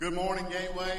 Good morning, Gateway.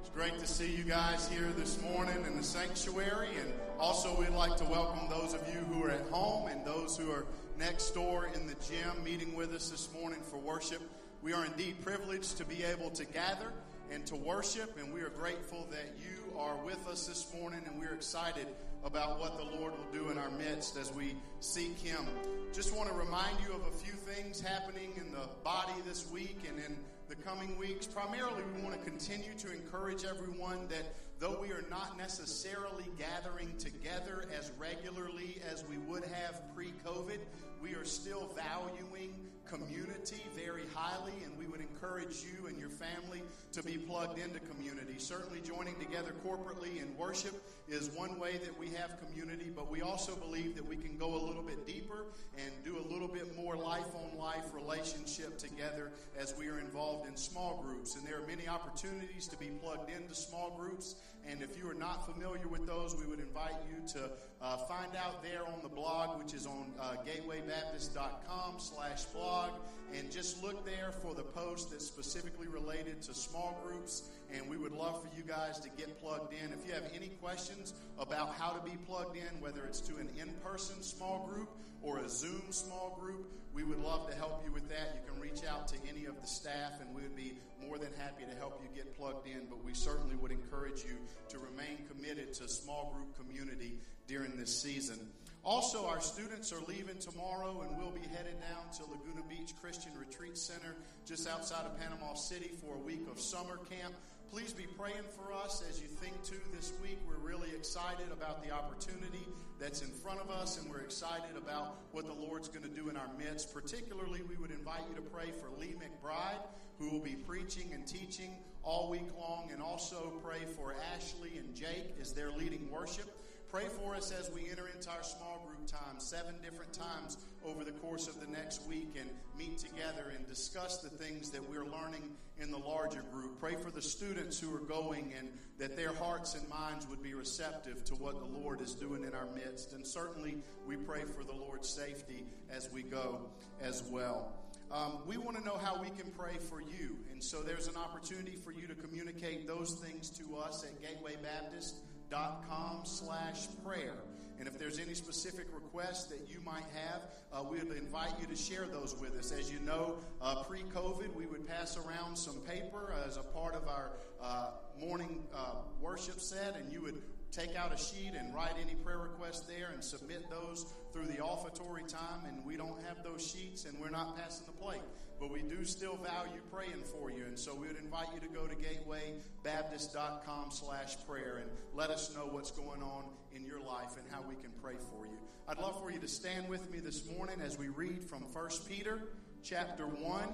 It's great to see you guys here this morning in the sanctuary. And also, we'd like to welcome those of you who are at home and those who are next door in the gym meeting with us this morning for worship. We are indeed privileged to be able to gather and to worship, and we are grateful that you are with us this morning, and we're excited about what the Lord will do in our midst as we seek Him. Just want to remind you of a few things happening in the body this week and in the coming weeks. Primarily, we want to continue to encourage everyone that though we are not necessarily gathering together as regularly as we would have pre COVID, we are still valuing community very highly, and we would encourage you and your family to be plugged into community. Certainly, joining together corporately in worship is one way that we have community, but we also believe that we can go a little bit deeper and do a little bit more life on life relationship together as we are involved in small groups. And there are many opportunities to be plugged into small groups. And if you are not familiar with those, we would invite you to uh, find out there on the blog, which is on uh, gatewaybaptist.com slash blog. And just look there for the post that's specifically related to small groups. And we would love for you guys to get plugged in. If you have any questions about how to be plugged in, whether it's to an in person small group or a Zoom small group, we would love to help you with that. You can reach out to any of the staff, and we would be more than happy to help you get plugged in. But we certainly would encourage you to remain committed to small group community during this season. Also, our students are leaving tomorrow and we'll be headed down to Laguna Beach Christian Retreat Center just outside of Panama City for a week of summer camp. Please be praying for us as you think to this week. We're really excited about the opportunity that's in front of us and we're excited about what the Lord's going to do in our midst. Particularly, we would invite you to pray for Lee McBride, who will be preaching and teaching all week long, and also pray for Ashley and Jake as they're leading worship. Pray for us as we enter into our small group time, seven different times over the course of the next week, and meet together and discuss the things that we're learning in the larger group. Pray for the students who are going and that their hearts and minds would be receptive to what the Lord is doing in our midst. And certainly, we pray for the Lord's safety as we go as well. Um, we want to know how we can pray for you. And so there's an opportunity for you to communicate those things to us at Gateway Baptist com slash prayer. And if there's any specific requests that you might have, uh, we would invite you to share those with us. As you know, uh, pre COVID, we would pass around some paper as a part of our uh, morning uh, worship set, and you would take out a sheet and write any prayer requests there and submit those through the offertory time. And we don't have those sheets, and we're not passing the plate but we do still value praying for you. And so we would invite you to go to gatewaybaptist.com slash prayer and let us know what's going on in your life and how we can pray for you. I'd love for you to stand with me this morning as we read from 1 Peter chapter 1.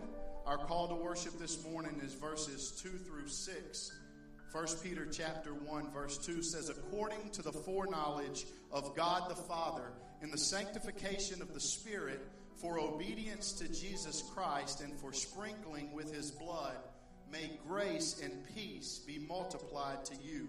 Our call to worship this morning is verses 2 through 6. 1 Peter chapter 1 verse 2 says according to the foreknowledge of God the Father in the sanctification of the Spirit for obedience to Jesus Christ and for sprinkling with his blood, may grace and peace be multiplied to you.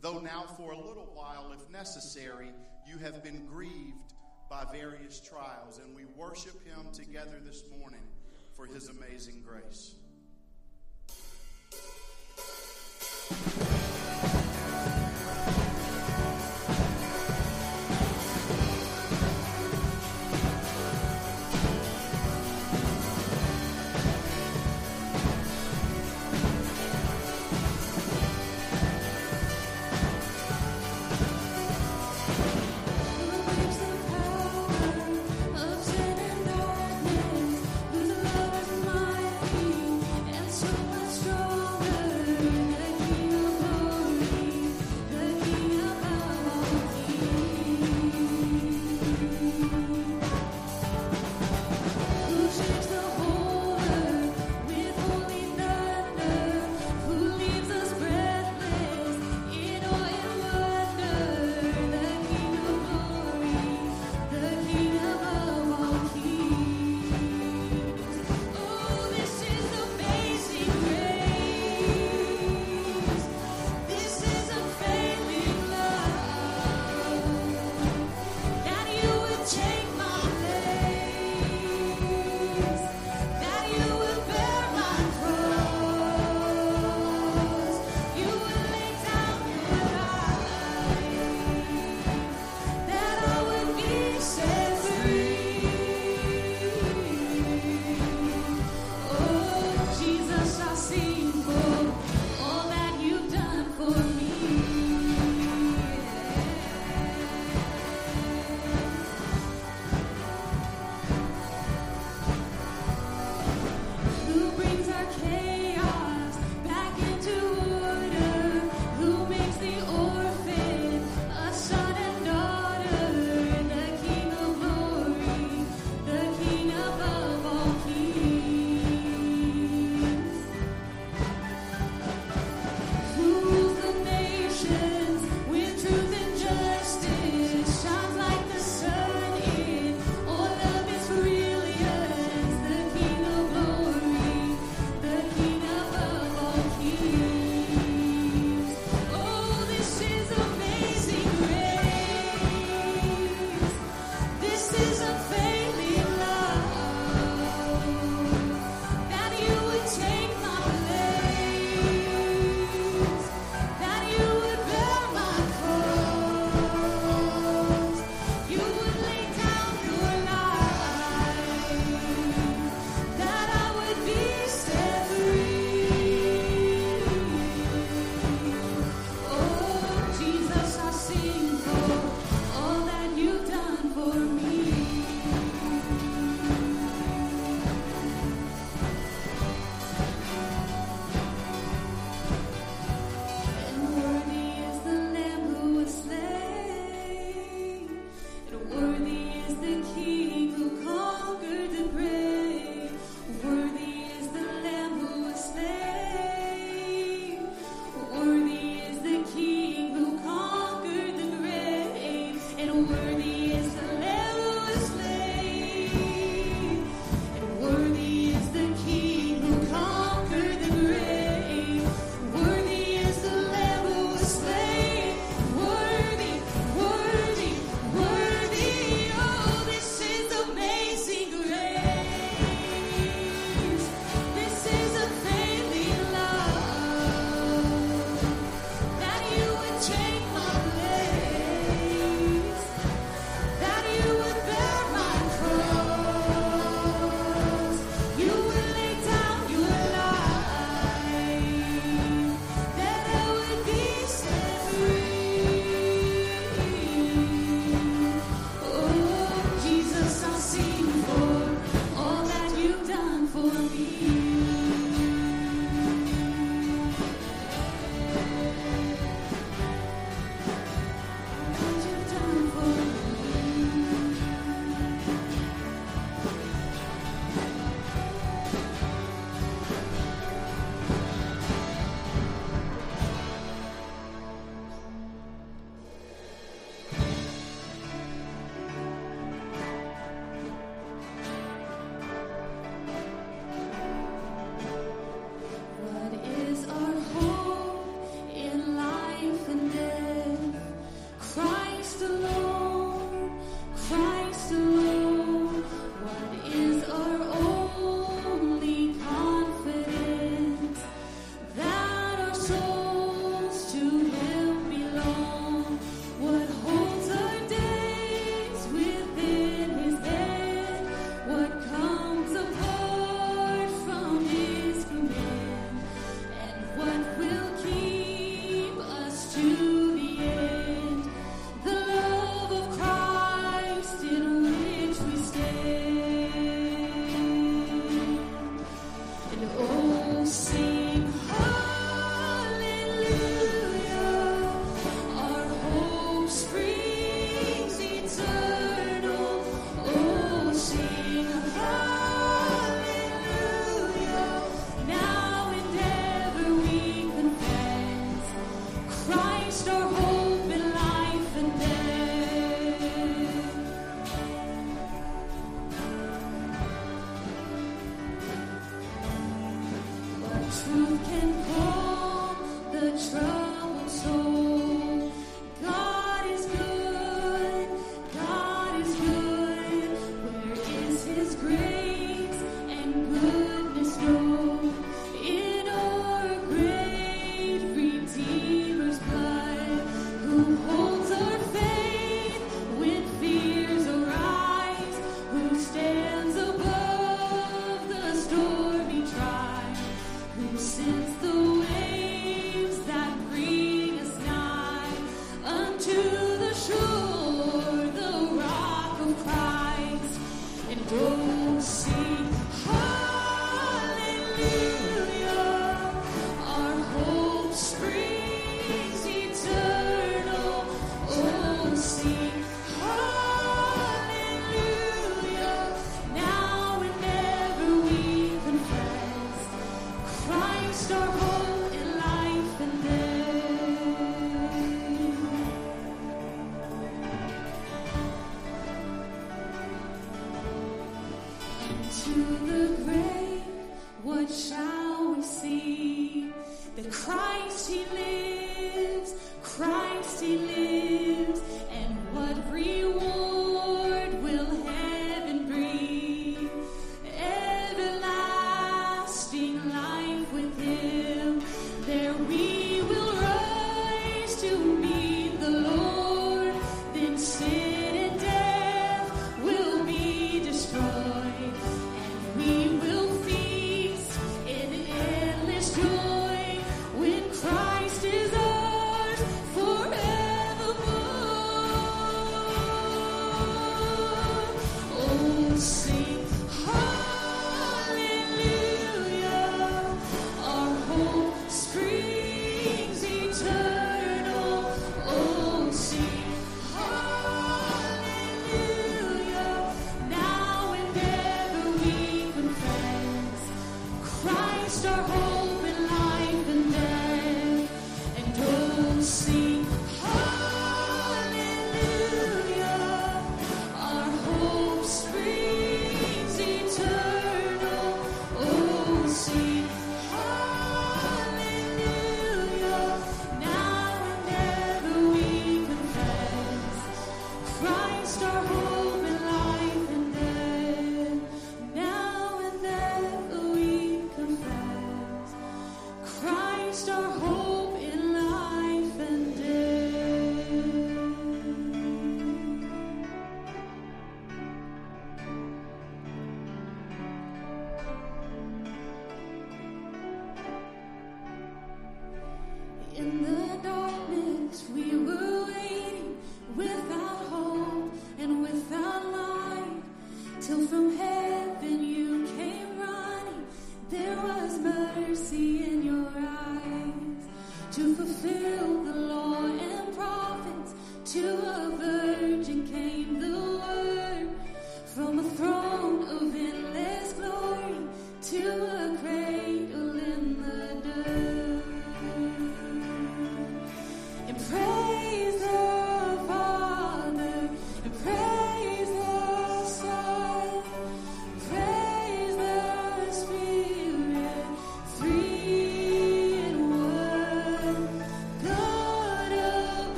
though now for a little while, if necessary, you have been grieved by various trials. And we worship Him together this morning for His amazing grace.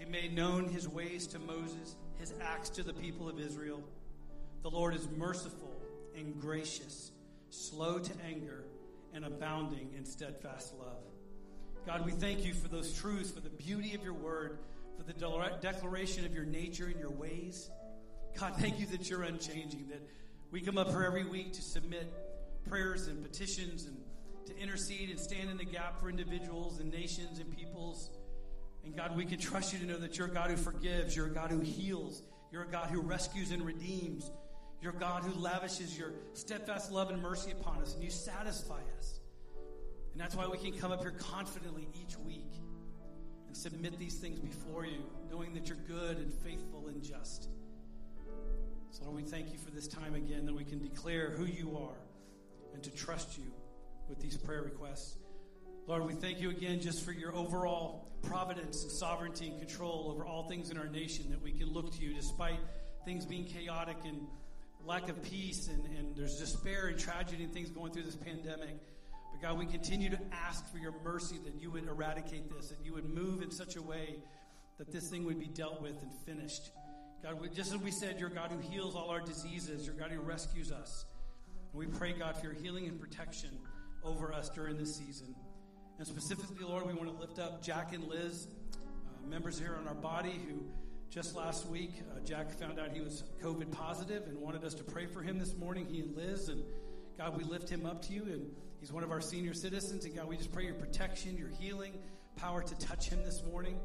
He made known his ways to Moses, his acts to the people of Israel. The Lord is merciful and gracious, slow to anger, and abounding in steadfast love. God, we thank you for those truths, for the beauty of your word, for the de- declaration of your nature and your ways. God, thank you that you're unchanging, that we come up here every week to submit prayers and petitions and to intercede and stand in the gap for individuals and nations and peoples. And God, we can trust you to know that you're a God who forgives, you're a God who heals, you're a God who rescues and redeems, you're a God who lavishes your steadfast love and mercy upon us, and you satisfy us. And that's why we can come up here confidently each week and submit these things before you, knowing that you're good and faithful and just. So, Lord, we thank you for this time again that we can declare who you are and to trust you with these prayer requests. Lord, we thank you again just for your overall providence and sovereignty and control over all things in our nation, that we can look to you despite things being chaotic and lack of peace and, and there's despair and tragedy and things going through this pandemic. But God, we continue to ask for your mercy that you would eradicate this, that you would move in such a way that this thing would be dealt with and finished. God, we, just as we said, you're God who heals all our diseases, you're God who rescues us. And we pray, God, for your healing and protection over us during this season. And specifically, Lord, we want to lift up Jack and Liz, uh, members here on our body who just last week, uh, Jack found out he was COVID positive and wanted us to pray for him this morning, he and Liz. And God, we lift him up to you. And he's one of our senior citizens. And God, we just pray your protection, your healing, power to touch him this morning.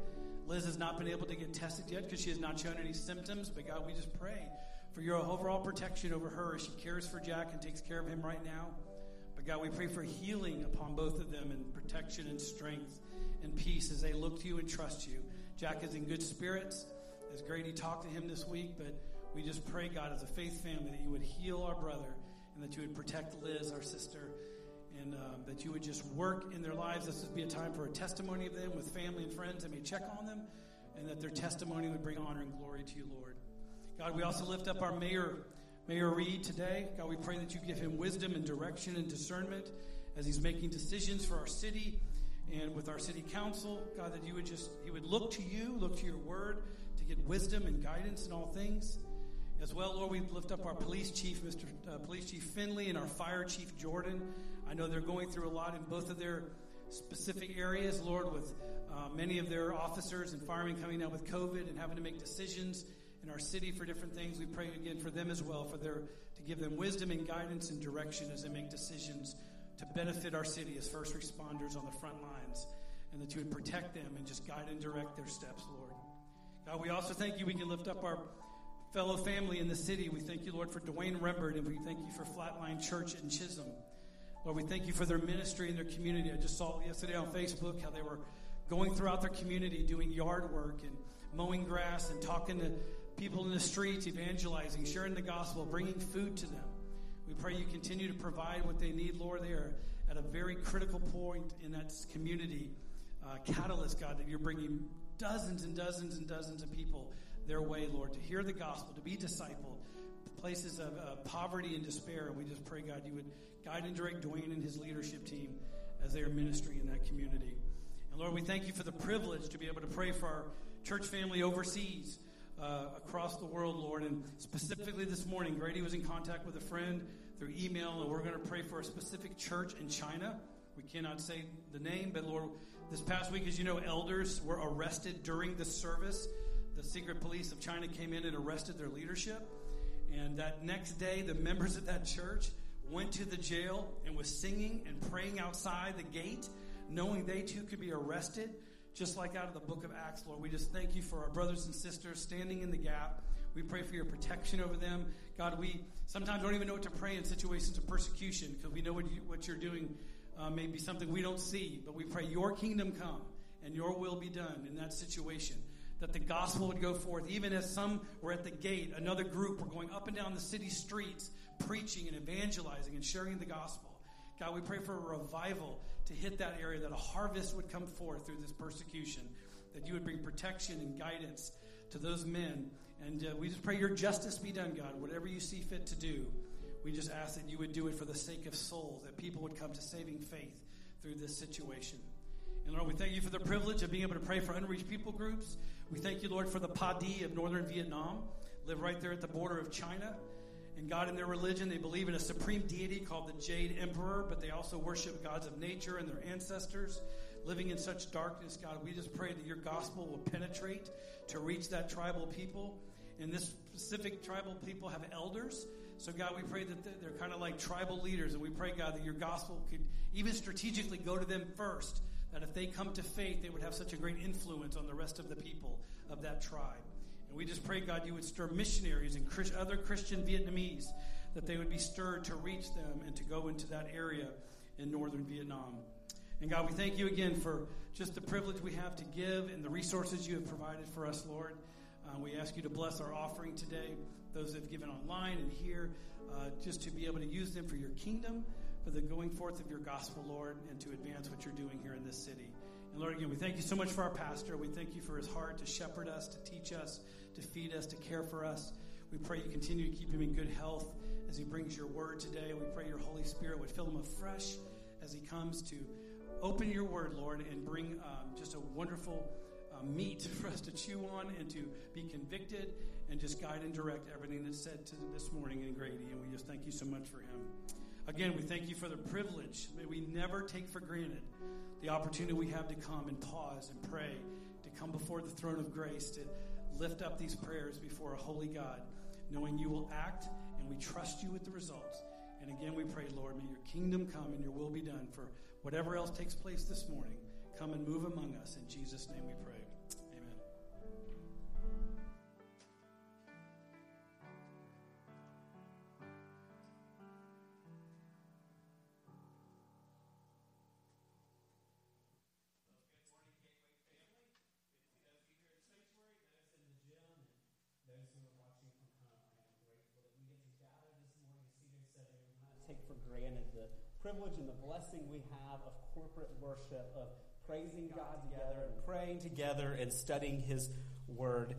Liz has not been able to get tested yet because she has not shown any symptoms. But God, we just pray for your overall protection over her as she cares for Jack and takes care of him right now. God, we pray for healing upon both of them and protection and strength and peace as they look to you and trust you. Jack is in good spirits. It's great he talked to him this week, but we just pray, God, as a faith family, that you would heal our brother and that you would protect Liz, our sister, and um, that you would just work in their lives. This would be a time for a testimony of them with family and friends that may check on them, and that their testimony would bring honor and glory to you, Lord. God, we also lift up our mayor, Mayor Reed, today. God, we pray that you give him wisdom and direction and discernment as he's making decisions for our city and with our city council. God, that you would just, he would look to you, look to your word to get wisdom and guidance in all things. As well, Lord, we lift up our police chief, Mr. Uh, police Chief Finley, and our fire chief, Jordan. I know they're going through a lot in both of their specific areas, Lord, with uh, many of their officers and firemen coming down with COVID and having to make decisions in our city for different things. We pray again for them as well, for their to give them wisdom and guidance and direction as they make decisions to benefit our city as first responders on the front lines, and that you would protect them and just guide and direct their steps, Lord. God, we also thank you. We can lift up our fellow family in the city. We thank you, Lord, for Dwayne Rembert, and we thank you for Flatline Church in Chisholm. Lord, we thank you for their ministry and their community. I just saw yesterday on Facebook how they were going throughout their community doing yard work and mowing grass and talking to people in the streets, evangelizing, sharing the gospel, bringing food to them. We pray you continue to provide what they need, Lord. They are at a very critical point in that community. Uh, catalyst, God, that you're bringing dozens and dozens and dozens of people their way, Lord, to hear the gospel, to be discipled, places of uh, poverty and despair. And we just pray, God, you would guide and direct Dwayne and his leadership team as they are ministering in that community. And Lord, we thank you for the privilege to be able to pray for our church family overseas. Uh, across the world, Lord. And specifically this morning, Grady was in contact with a friend through email, and we're going to pray for a specific church in China. We cannot say the name, but Lord, this past week, as you know, elders were arrested during the service. The secret police of China came in and arrested their leadership. And that next day, the members of that church went to the jail and was singing and praying outside the gate, knowing they too could be arrested just like out of the book of Acts, Lord. We just thank you for our brothers and sisters standing in the gap. We pray for your protection over them. God, we sometimes don't even know what to pray in situations of persecution because we know what, you, what you're doing uh, may be something we don't see, but we pray your kingdom come and your will be done in that situation. That the gospel would go forth, even as some were at the gate, another group were going up and down the city streets, preaching and evangelizing and sharing the gospel. God, we pray for a revival to hit that area, that a harvest would come forth through this persecution, that you would bring protection and guidance to those men. And uh, we just pray your justice be done, God. Whatever you see fit to do, we just ask that you would do it for the sake of souls, that people would come to saving faith through this situation. And Lord, we thank you for the privilege of being able to pray for unreached people groups. We thank you, Lord, for the Padi of northern Vietnam, live right there at the border of China. And God, in their religion, they believe in a supreme deity called the Jade Emperor, but they also worship gods of nature and their ancestors. Living in such darkness, God, we just pray that your gospel will penetrate to reach that tribal people. And this specific tribal people have elders. So, God, we pray that they're kind of like tribal leaders. And we pray, God, that your gospel could even strategically go to them first. That if they come to faith, they would have such a great influence on the rest of the people of that tribe. We just pray, God, you would stir missionaries and other Christian Vietnamese, that they would be stirred to reach them and to go into that area in northern Vietnam. And God, we thank you again for just the privilege we have to give and the resources you have provided for us, Lord. Uh, we ask you to bless our offering today, those that have given online and here, uh, just to be able to use them for your kingdom, for the going forth of your gospel, Lord, and to advance what you're doing here in this city. And Lord, again, we thank you so much for our pastor. We thank you for his heart to shepherd us, to teach us, to feed us, to care for us. We pray you continue to keep him in good health as he brings your word today. We pray your Holy Spirit would fill him afresh as he comes to open your word, Lord, and bring um, just a wonderful uh, meat for us to chew on and to be convicted and just guide and direct everything that's said to this morning in Grady. And we just thank you so much for him. Again, we thank you for the privilege. that we never take for granted the opportunity we have to come and pause and pray, to come before the throne of grace, to lift up these prayers before a holy God, knowing you will act and we trust you with the results. And again, we pray, Lord, may your kingdom come and your will be done for whatever else takes place this morning. Come and move among us. In Jesus' name we pray. Privilege and the blessing we have of corporate worship, of praising God together and praying together and studying His Word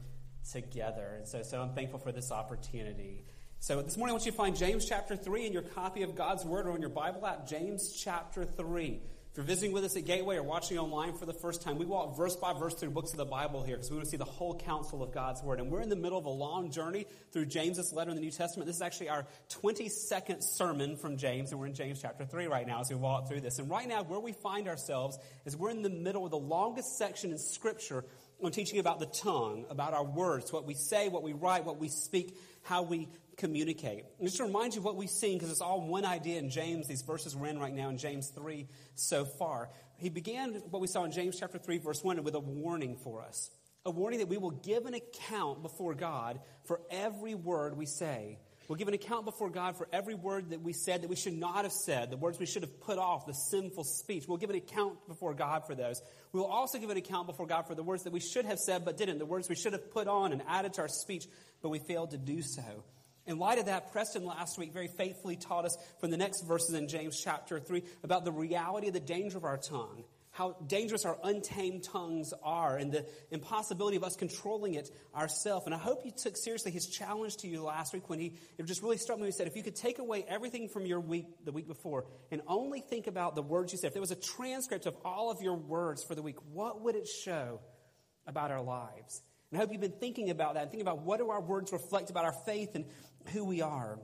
together. And so, so I'm thankful for this opportunity. So this morning, I want you to find James chapter 3 in your copy of God's Word or in your Bible app, James chapter 3. If you're visiting with us at Gateway or watching online for the first time, we walk verse by verse through books of the Bible here because we want to see the whole counsel of God's Word. And we're in the middle of a long journey through James's letter in the New Testament. This is actually our 22nd sermon from James, and we're in James chapter 3 right now as we walk through this. And right now, where we find ourselves is we're in the middle of the longest section in Scripture on teaching about the tongue, about our words, what we say, what we write, what we speak, how we communicate. And just to remind you what we've seen, because it's all one idea in James, these verses we're in right now in James 3 so far. He began what we saw in James chapter 3, verse 1, with a warning for us. A warning that we will give an account before God for every word we say. We'll give an account before God for every word that we said that we should not have said, the words we should have put off, the sinful speech. We'll give an account before God for those. We will also give an account before God for the words that we should have said but didn't, the words we should have put on and added to our speech, but we failed to do so. In light of that, Preston last week very faithfully taught us from the next verses in James chapter 3 about the reality of the danger of our tongue, how dangerous our untamed tongues are, and the impossibility of us controlling it ourselves. And I hope you took seriously his challenge to you last week when he it just really struck me. He said, if you could take away everything from your week, the week before, and only think about the words you said, if there was a transcript of all of your words for the week, what would it show about our lives? And I hope you've been thinking about that and thinking about what do our words reflect about our faith and who we are.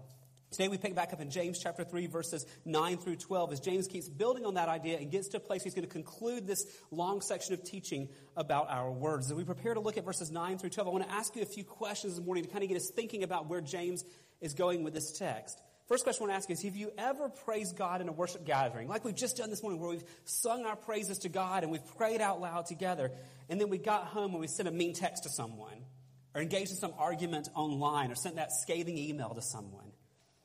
Today we pick back up in James chapter 3, verses 9 through 12, as James keeps building on that idea and gets to a place he's going to conclude this long section of teaching about our words. As we prepare to look at verses 9 through 12, I want to ask you a few questions this morning to kind of get us thinking about where James is going with this text. First question I want to ask is Have you ever praised God in a worship gathering? Like we've just done this morning, where we've sung our praises to God and we've prayed out loud together, and then we got home and we sent a mean text to someone or engaged in some argument online or sent that scathing email to someone?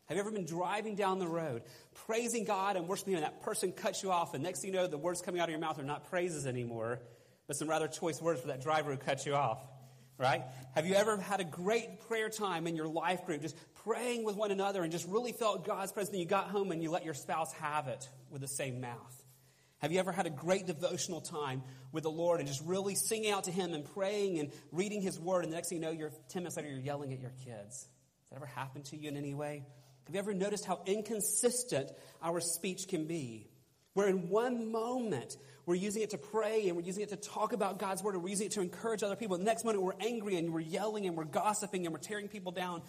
Have you ever been driving down the road, praising God and worshiping, Him, and that person cuts you off, and next thing you know, the words coming out of your mouth are not praises anymore, but some rather choice words for that driver who cut you off? Right? Have you ever had a great prayer time in your life group, just praying with one another and just really felt God's presence, and you got home and you let your spouse have it with the same mouth? Have you ever had a great devotional time with the Lord and just really singing out to Him and praying and reading His Word, and the next thing you know, you're 10 minutes later, you're yelling at your kids? Has that ever happened to you in any way? Have you ever noticed how inconsistent our speech can be? Where in one moment we're using it to pray and we're using it to talk about God's Word and we're using it to encourage other people. The next moment we're angry and we're yelling and we're gossiping and we're tearing people down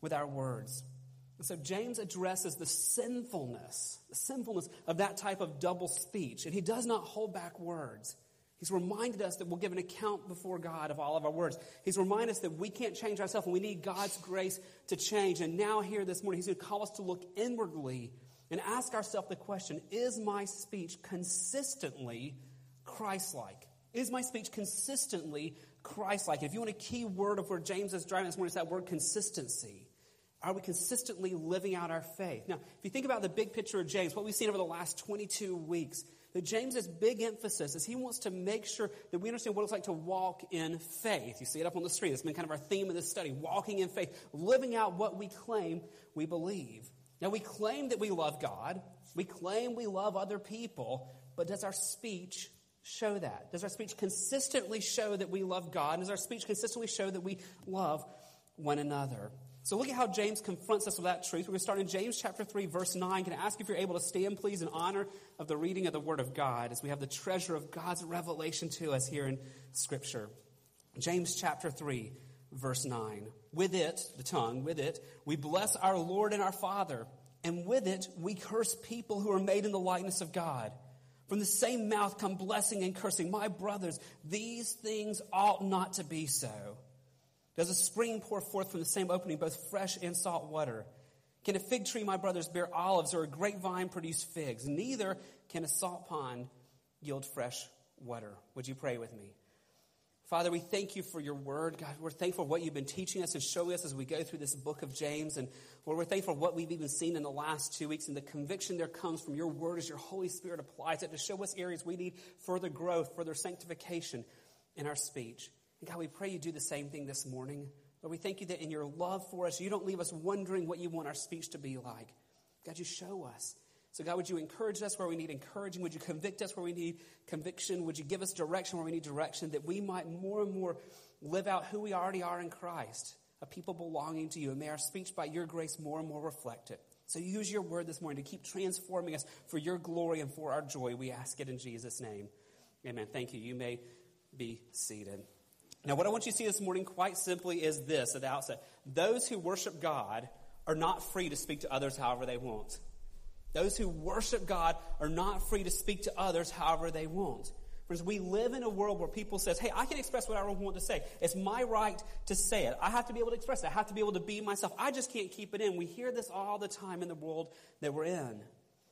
with our words. And so James addresses the sinfulness, the sinfulness of that type of double speech. And he does not hold back words. He's reminded us that we'll give an account before God of all of our words. He's reminded us that we can't change ourselves and we need God's grace to change. And now, here this morning, he's going to call us to look inwardly and ask ourselves the question Is my speech consistently Christ like? Is my speech consistently Christ like? If you want a key word of where James is driving this morning, it's that word consistency. Are we consistently living out our faith? Now, if you think about the big picture of James, what we've seen over the last 22 weeks, that James's big emphasis is he wants to make sure that we understand what it's like to walk in faith. You see it up on the screen. It's been kind of our theme of this study walking in faith, living out what we claim we believe. Now, we claim that we love God, we claim we love other people, but does our speech show that? Does our speech consistently show that we love God? Does our speech consistently show that we love one another? So look at how James confronts us with that truth. We're going to start in James chapter 3, verse 9. Can I ask if you're able to stand, please, in honor of the reading of the Word of God as we have the treasure of God's revelation to us here in Scripture. James chapter 3, verse 9. With it, the tongue, with it, we bless our Lord and our Father, and with it we curse people who are made in the likeness of God. From the same mouth come blessing and cursing. My brothers, these things ought not to be so. Does a spring pour forth from the same opening both fresh and salt water? Can a fig tree, my brothers, bear olives or a grapevine produce figs? Neither can a salt pond yield fresh water. Would you pray with me? Father, we thank you for your word. God, we're thankful for what you've been teaching us and showing us as we go through this book of James. And Lord, we're thankful for what we've even seen in the last two weeks and the conviction there comes from your word as your Holy Spirit applies it to show us areas we need further growth, further sanctification in our speech. And God, we pray you do the same thing this morning. Lord, we thank you that in your love for us, you don't leave us wondering what you want our speech to be like. God, you show us. So, God, would you encourage us where we need encouraging? Would you convict us where we need conviction? Would you give us direction where we need direction that we might more and more live out who we already are in Christ, a people belonging to you? And may our speech by your grace more and more reflect it. So use your word this morning to keep transforming us for your glory and for our joy. We ask it in Jesus' name. Amen. Thank you. You may be seated. Now, what I want you to see this morning, quite simply, is this at the outset. Those who worship God are not free to speak to others however they want. Those who worship God are not free to speak to others however they want. Friends, we live in a world where people says, hey, I can express what I want to say. It's my right to say it. I have to be able to express it. I have to be able to be myself. I just can't keep it in. We hear this all the time in the world that we're in.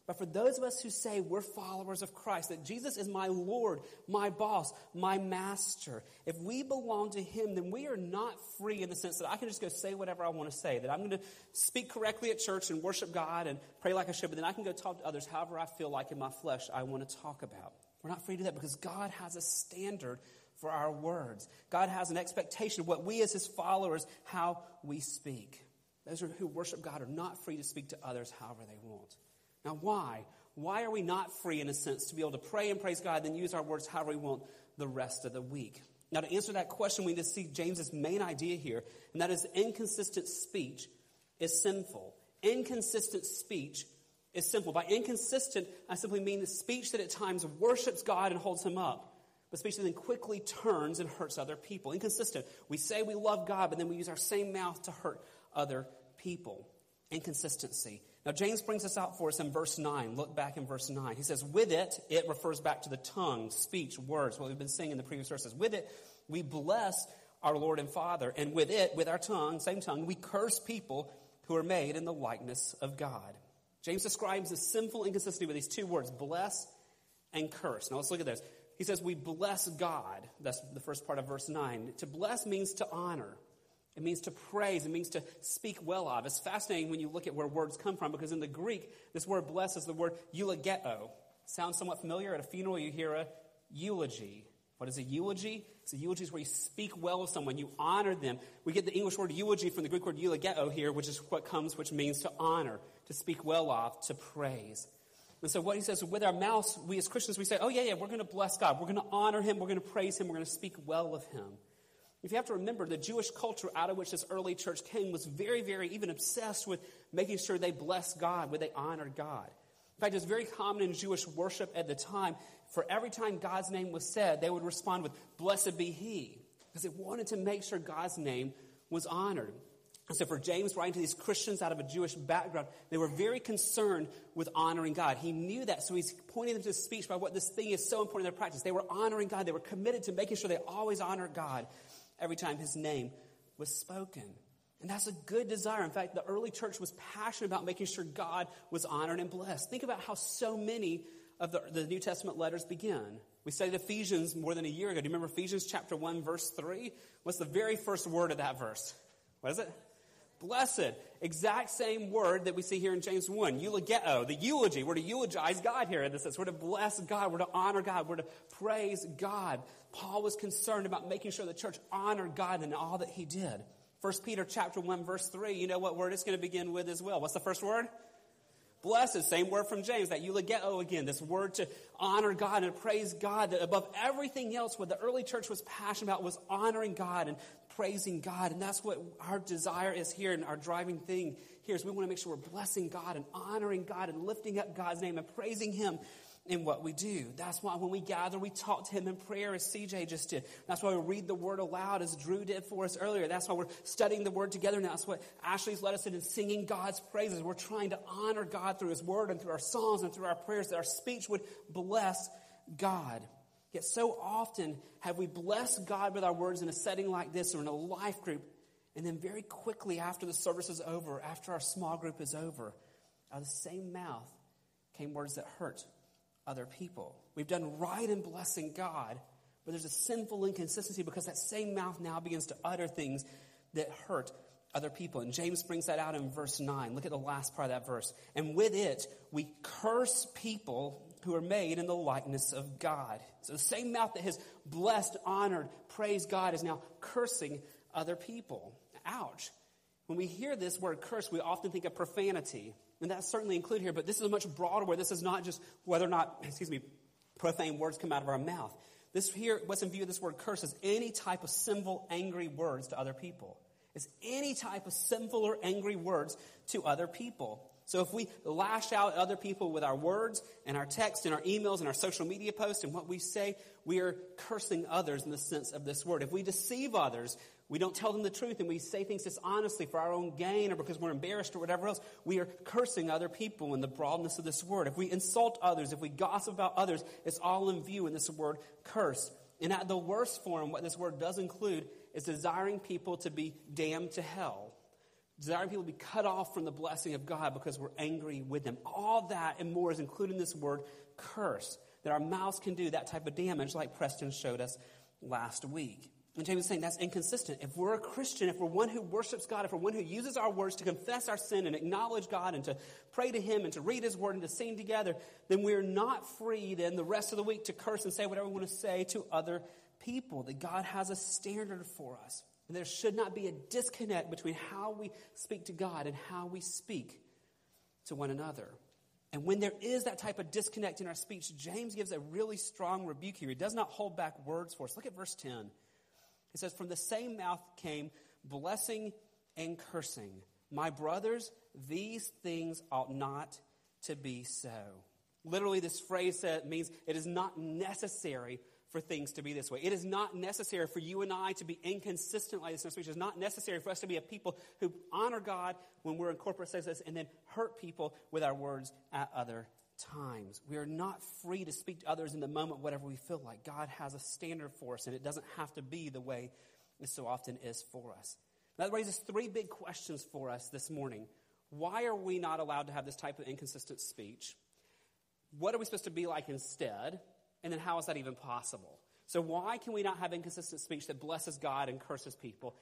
But for those of us who say we're followers of Christ, that Jesus is my Lord, my boss, my master, if we belong to Him, then we are not free in the sense that I can just go say whatever I want to say, that I'm going to speak correctly at church and worship God and pray like I should, but then I can go talk to others however I feel like in my flesh I want to talk about. We're not free to do that because God has a standard for our words. God has an expectation of what we as His followers, how we speak. Those who worship God are not free to speak to others however they want. Now, why? Why are we not free, in a sense, to be able to pray and praise God, then use our words however we want the rest of the week? Now, to answer that question, we need to see James's main idea here, and that is inconsistent speech is sinful. Inconsistent speech is sinful. By inconsistent, I simply mean the speech that at times worships God and holds him up, but speech that then quickly turns and hurts other people. Inconsistent. We say we love God, but then we use our same mouth to hurt other people. Inconsistency. Now, James brings this out for us in verse 9. Look back in verse 9. He says, With it, it refers back to the tongue, speech, words, what we've been saying in the previous verses. With it, we bless our Lord and Father. And with it, with our tongue, same tongue, we curse people who are made in the likeness of God. James describes the sinful inconsistency with these two words, bless and curse. Now let's look at this. He says, We bless God. That's the first part of verse 9. To bless means to honor, it means to praise, it means to speak well of. It's fascinating when you look at where words come from because in the Greek, this word bless is the word eulogeo. Sounds somewhat familiar. At a funeral, you hear a eulogy. What is a eulogy? It's a eulogy is where you speak well of someone, you honor them. We get the English word eulogy from the Greek word eulogeo here, which is what comes, which means to honor to speak well of, to praise. And so what he says, with our mouths, we as Christians, we say, oh yeah, yeah, we're going to bless God. We're going to honor him. We're going to praise him. We're going to speak well of him. If you have to remember, the Jewish culture out of which this early church came was very, very even obsessed with making sure they blessed God, where they honored God. In fact, it's very common in Jewish worship at the time, for every time God's name was said, they would respond with, Blessed be he, because they wanted to make sure God's name was honored. And so, for James writing to these Christians out of a Jewish background, they were very concerned with honoring God. He knew that, so he's pointing them to speech by what this thing is so important in their practice. They were honoring God, they were committed to making sure they always honored God every time his name was spoken. And that's a good desire. In fact, the early church was passionate about making sure God was honored and blessed. Think about how so many of the, the New Testament letters begin. We studied Ephesians more than a year ago. Do you remember Ephesians chapter 1, verse 3? What's the very first word of that verse? What is it? Blessed. Exact same word that we see here in James 1. Eulogeo, the eulogy. We're to eulogize God here in this sense. We're to bless God. We're to honor God. We're to praise God. Paul was concerned about making sure the church honored God in all that he did. 1 Peter chapter 1, verse 3, you know what word it's going to begin with as well. What's the first word? Blessed, same word from James, that eulogeo again, this word to honor God and praise God, that above everything else, what the early church was passionate about was honoring God and praising God. And that's what our desire is here and our driving thing here is we want to make sure we're blessing God and honoring God and lifting up God's name and praising Him in what we do. That's why when we gather, we talk to Him in prayer, as CJ just did. That's why we read the Word aloud, as Drew did for us earlier. That's why we're studying the Word together now. That's what Ashley's led us in, in singing God's praises. We're trying to honor God through His Word and through our songs and through our prayers, that our speech would bless God. Yet so often have we blessed God with our words in a setting like this or in a life group, and then very quickly after the service is over, after our small group is over, out of the same mouth came words that hurt other people. We've done right in blessing God, but there's a sinful inconsistency because that same mouth now begins to utter things that hurt other people. And James brings that out in verse 9. Look at the last part of that verse. And with it, we curse people who are made in the likeness of God. So the same mouth that has blessed, honored, praised God is now cursing other people. Ouch. When we hear this word curse, we often think of profanity. And that's certainly included here, but this is a much broader word. This is not just whether or not, excuse me, profane words come out of our mouth. This here, what's in view of this word curse is any type of sinful, angry words to other people. It's any type of sinful or angry words to other people. So if we lash out at other people with our words and our text and our emails and our social media posts and what we say, we are cursing others in the sense of this word. If we deceive others, we don't tell them the truth and we say things dishonestly for our own gain or because we're embarrassed or whatever else, we are cursing other people in the broadness of this word. If we insult others, if we gossip about others, it's all in view in this word curse. And at the worst form, what this word does include is desiring people to be damned to hell desiring people to be cut off from the blessing of God because we're angry with them. All that and more is included in this word curse, that our mouths can do that type of damage, like Preston showed us last week. And James is saying that's inconsistent. If we're a Christian, if we're one who worships God, if we're one who uses our words to confess our sin and acknowledge God and to pray to Him and to read His word and to sing together, then we're not free then the rest of the week to curse and say whatever we want to say to other people. That God has a standard for us. And there should not be a disconnect between how we speak to God and how we speak to one another. And when there is that type of disconnect in our speech, James gives a really strong rebuke here. He does not hold back words for us. Look at verse 10. It says, From the same mouth came blessing and cursing. My brothers, these things ought not to be so. Literally, this phrase means it is not necessary for things to be this way. It is not necessary for you and I to be inconsistent like this in speech. It is not necessary for us to be a people who honor God when we're in corporate success and then hurt people with our words at other times. We are not free to speak to others in the moment, whatever we feel like. God has a standard for us, and it doesn't have to be the way it so often is for us. That raises three big questions for us this morning. Why are we not allowed to have this type of inconsistent speech? What are we supposed to be like instead? And then how is that even possible? So, why can we not have inconsistent speech that blesses God and curses people?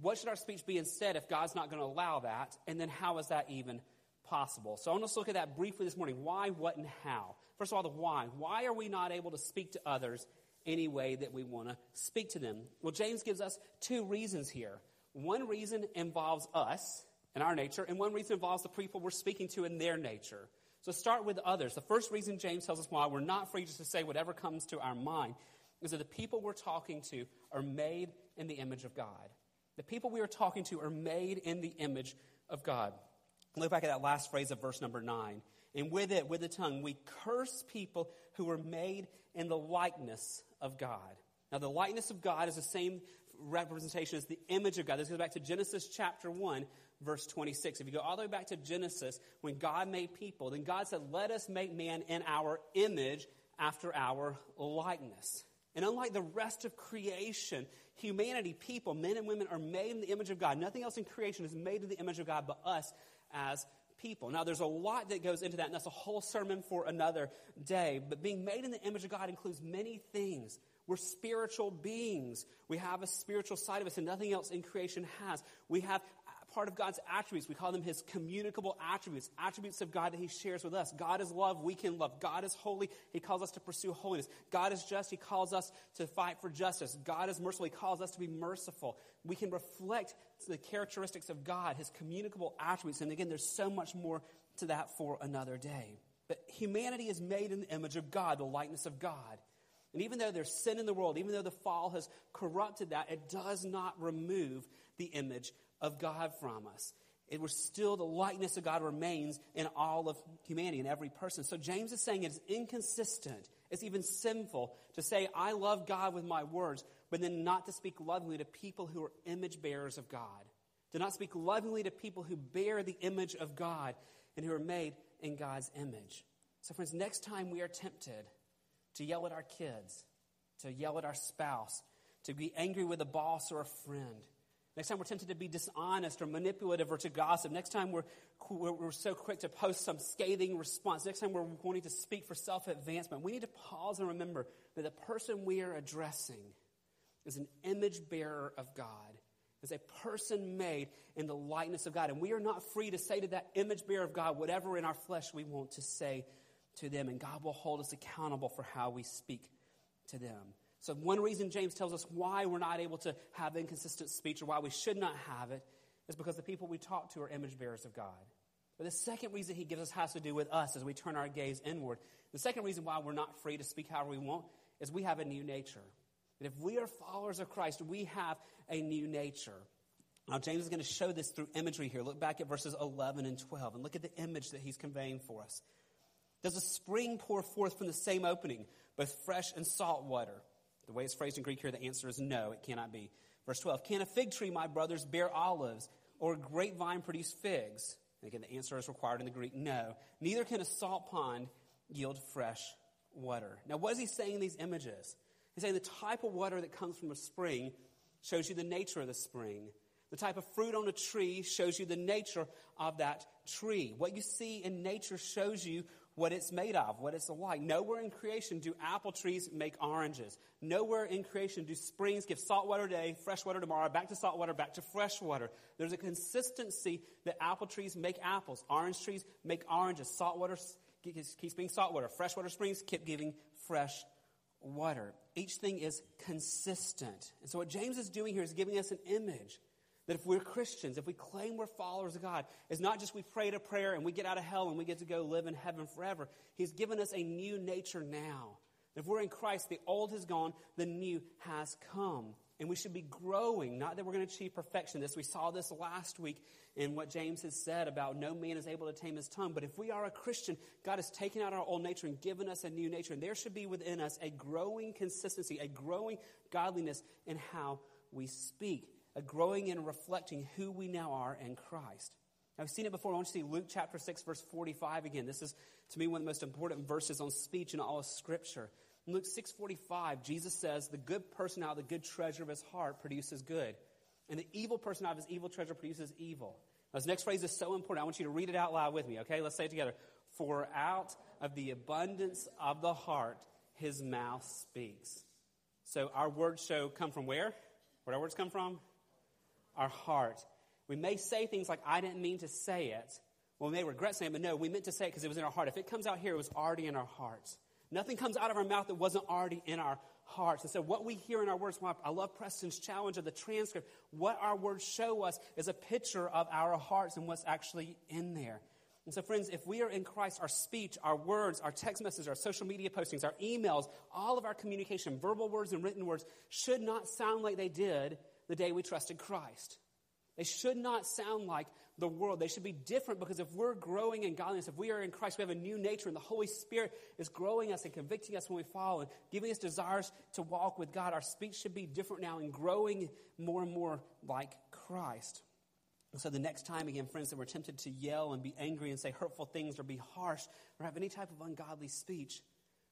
What should our speech be instead if God's not going to allow that? And then how is that even possible? So, I want to look at that briefly this morning. Why, what, and how. First of all, the why. Why are we not able to speak to others any way that we want to speak to them? Well, James gives us two reasons here. One reason involves us and our nature, and one reason involves the people we're speaking to in their nature. So start with others. The first reason James tells us why we're not free just to say whatever comes to our mind is that the people we're talking to are made in the image of God. The people we are talking to are made in the image of God. Look back at that last phrase of verse number nine. And with it, with the tongue, we curse people who were made in the likeness of God. Now, the likeness of God is the same representation as the image of God. This goes back to Genesis chapter 1, verse 26. If you go all the way back to Genesis, when God made people, then God said, Let us make man in our image after our likeness. And unlike the rest of creation, humanity, people, men and women are made in the image of God. Nothing else in creation is made in the image of God but us as people. Now, there's a lot that goes into that, and that's a whole sermon for another day. But being made in the image of God includes many things. We're spiritual beings. We have a spiritual side of us, and nothing else in creation has. We have part of God's attributes. We call them his communicable attributes, attributes of God that he shares with us. God is love, we can love. God is holy, he calls us to pursue holiness. God is just, he calls us to fight for justice. God is merciful, he calls us to be merciful. We can reflect the characteristics of God, his communicable attributes. And again, there's so much more to that for another day. But humanity is made in the image of God, the likeness of God. And even though there's sin in the world, even though the fall has corrupted that, it does not remove the image of God from us. It was still the likeness of God remains in all of humanity, in every person. So James is saying it's inconsistent. It's even sinful to say, I love God with my words, but then not to speak lovingly to people who are image bearers of God. To not speak lovingly to people who bear the image of God and who are made in God's image. So, friends, next time we are tempted to yell at our kids, to yell at our spouse, to be angry with a boss or a friend, Next time we're tempted to be dishonest or manipulative or to gossip. Next time we're, we're, we're, so quick to post some scathing response. Next time we're wanting to speak for self advancement. We need to pause and remember that the person we are addressing is an image bearer of God, is a person made in the likeness of God. And we are not free to say to that image bearer of God whatever in our flesh we want to say to them. And God will hold us accountable for how we speak to them. So, one reason James tells us why we're not able to have inconsistent speech or why we should not have it is because the people we talk to are image bearers of God. But the second reason he gives us has to do with us as we turn our gaze inward. The second reason why we're not free to speak however we want is we have a new nature. If we are followers of Christ, we have a new nature. Now, James is going to show this through imagery here. Look back at verses 11 and 12 and look at the image that he's conveying for us. Does a spring pour forth from the same opening, both fresh and salt water? The way it's phrased in Greek here, the answer is no, it cannot be. Verse 12 Can a fig tree, my brothers, bear olives, or a grapevine produce figs? And again, the answer is required in the Greek no. Neither can a salt pond yield fresh water. Now, what is he saying in these images? He's saying the type of water that comes from a spring shows you the nature of the spring. The type of fruit on a tree shows you the nature of that tree. What you see in nature shows you what it's made of, what it's like. Nowhere in creation do apple trees make oranges. Nowhere in creation do springs give salt water today, fresh water tomorrow, back to salt water, back to fresh water. There's a consistency that apple trees make apples, orange trees make oranges, salt water keeps being salt water, freshwater springs keep giving fresh water. Each thing is consistent. And so what James is doing here is giving us an image that if we're Christians, if we claim we're followers of God, it's not just we pray a prayer and we get out of hell and we get to go live in heaven forever. He's given us a new nature now. If we're in Christ, the old has gone, the new has come. And we should be growing, not that we're going to achieve perfection. This we saw this last week in what James has said about no man is able to tame his tongue. But if we are a Christian, God has taken out our old nature and given us a new nature. And there should be within us a growing consistency, a growing godliness in how we speak a growing and reflecting who we now are in Christ. I've seen it before. I want you to see Luke chapter 6, verse 45 again. This is, to me, one of the most important verses on speech in all of Scripture. In Luke 6.45, Jesus says, the good person out of the good treasure of his heart produces good. And the evil person out of his evil treasure produces evil. Now, this next phrase is so important. I want you to read it out loud with me, okay? Let's say it together. For out of the abundance of the heart, his mouth speaks. So our words show come from where? Where our words come from? Our heart. We may say things like, I didn't mean to say it. Well, we may regret saying it, but no, we meant to say it because it was in our heart. If it comes out here, it was already in our hearts. Nothing comes out of our mouth that wasn't already in our hearts. And so, what we hear in our words, I love Preston's challenge of the transcript. What our words show us is a picture of our hearts and what's actually in there. And so, friends, if we are in Christ, our speech, our words, our text messages, our social media postings, our emails, all of our communication, verbal words and written words, should not sound like they did the day we trusted Christ. They should not sound like the world. They should be different because if we're growing in godliness, if we are in Christ, we have a new nature, and the Holy Spirit is growing us and convicting us when we fall and giving us desires to walk with God. Our speech should be different now and growing more and more like Christ. And so the next time, again, friends, that we're tempted to yell and be angry and say hurtful things or be harsh or have any type of ungodly speech,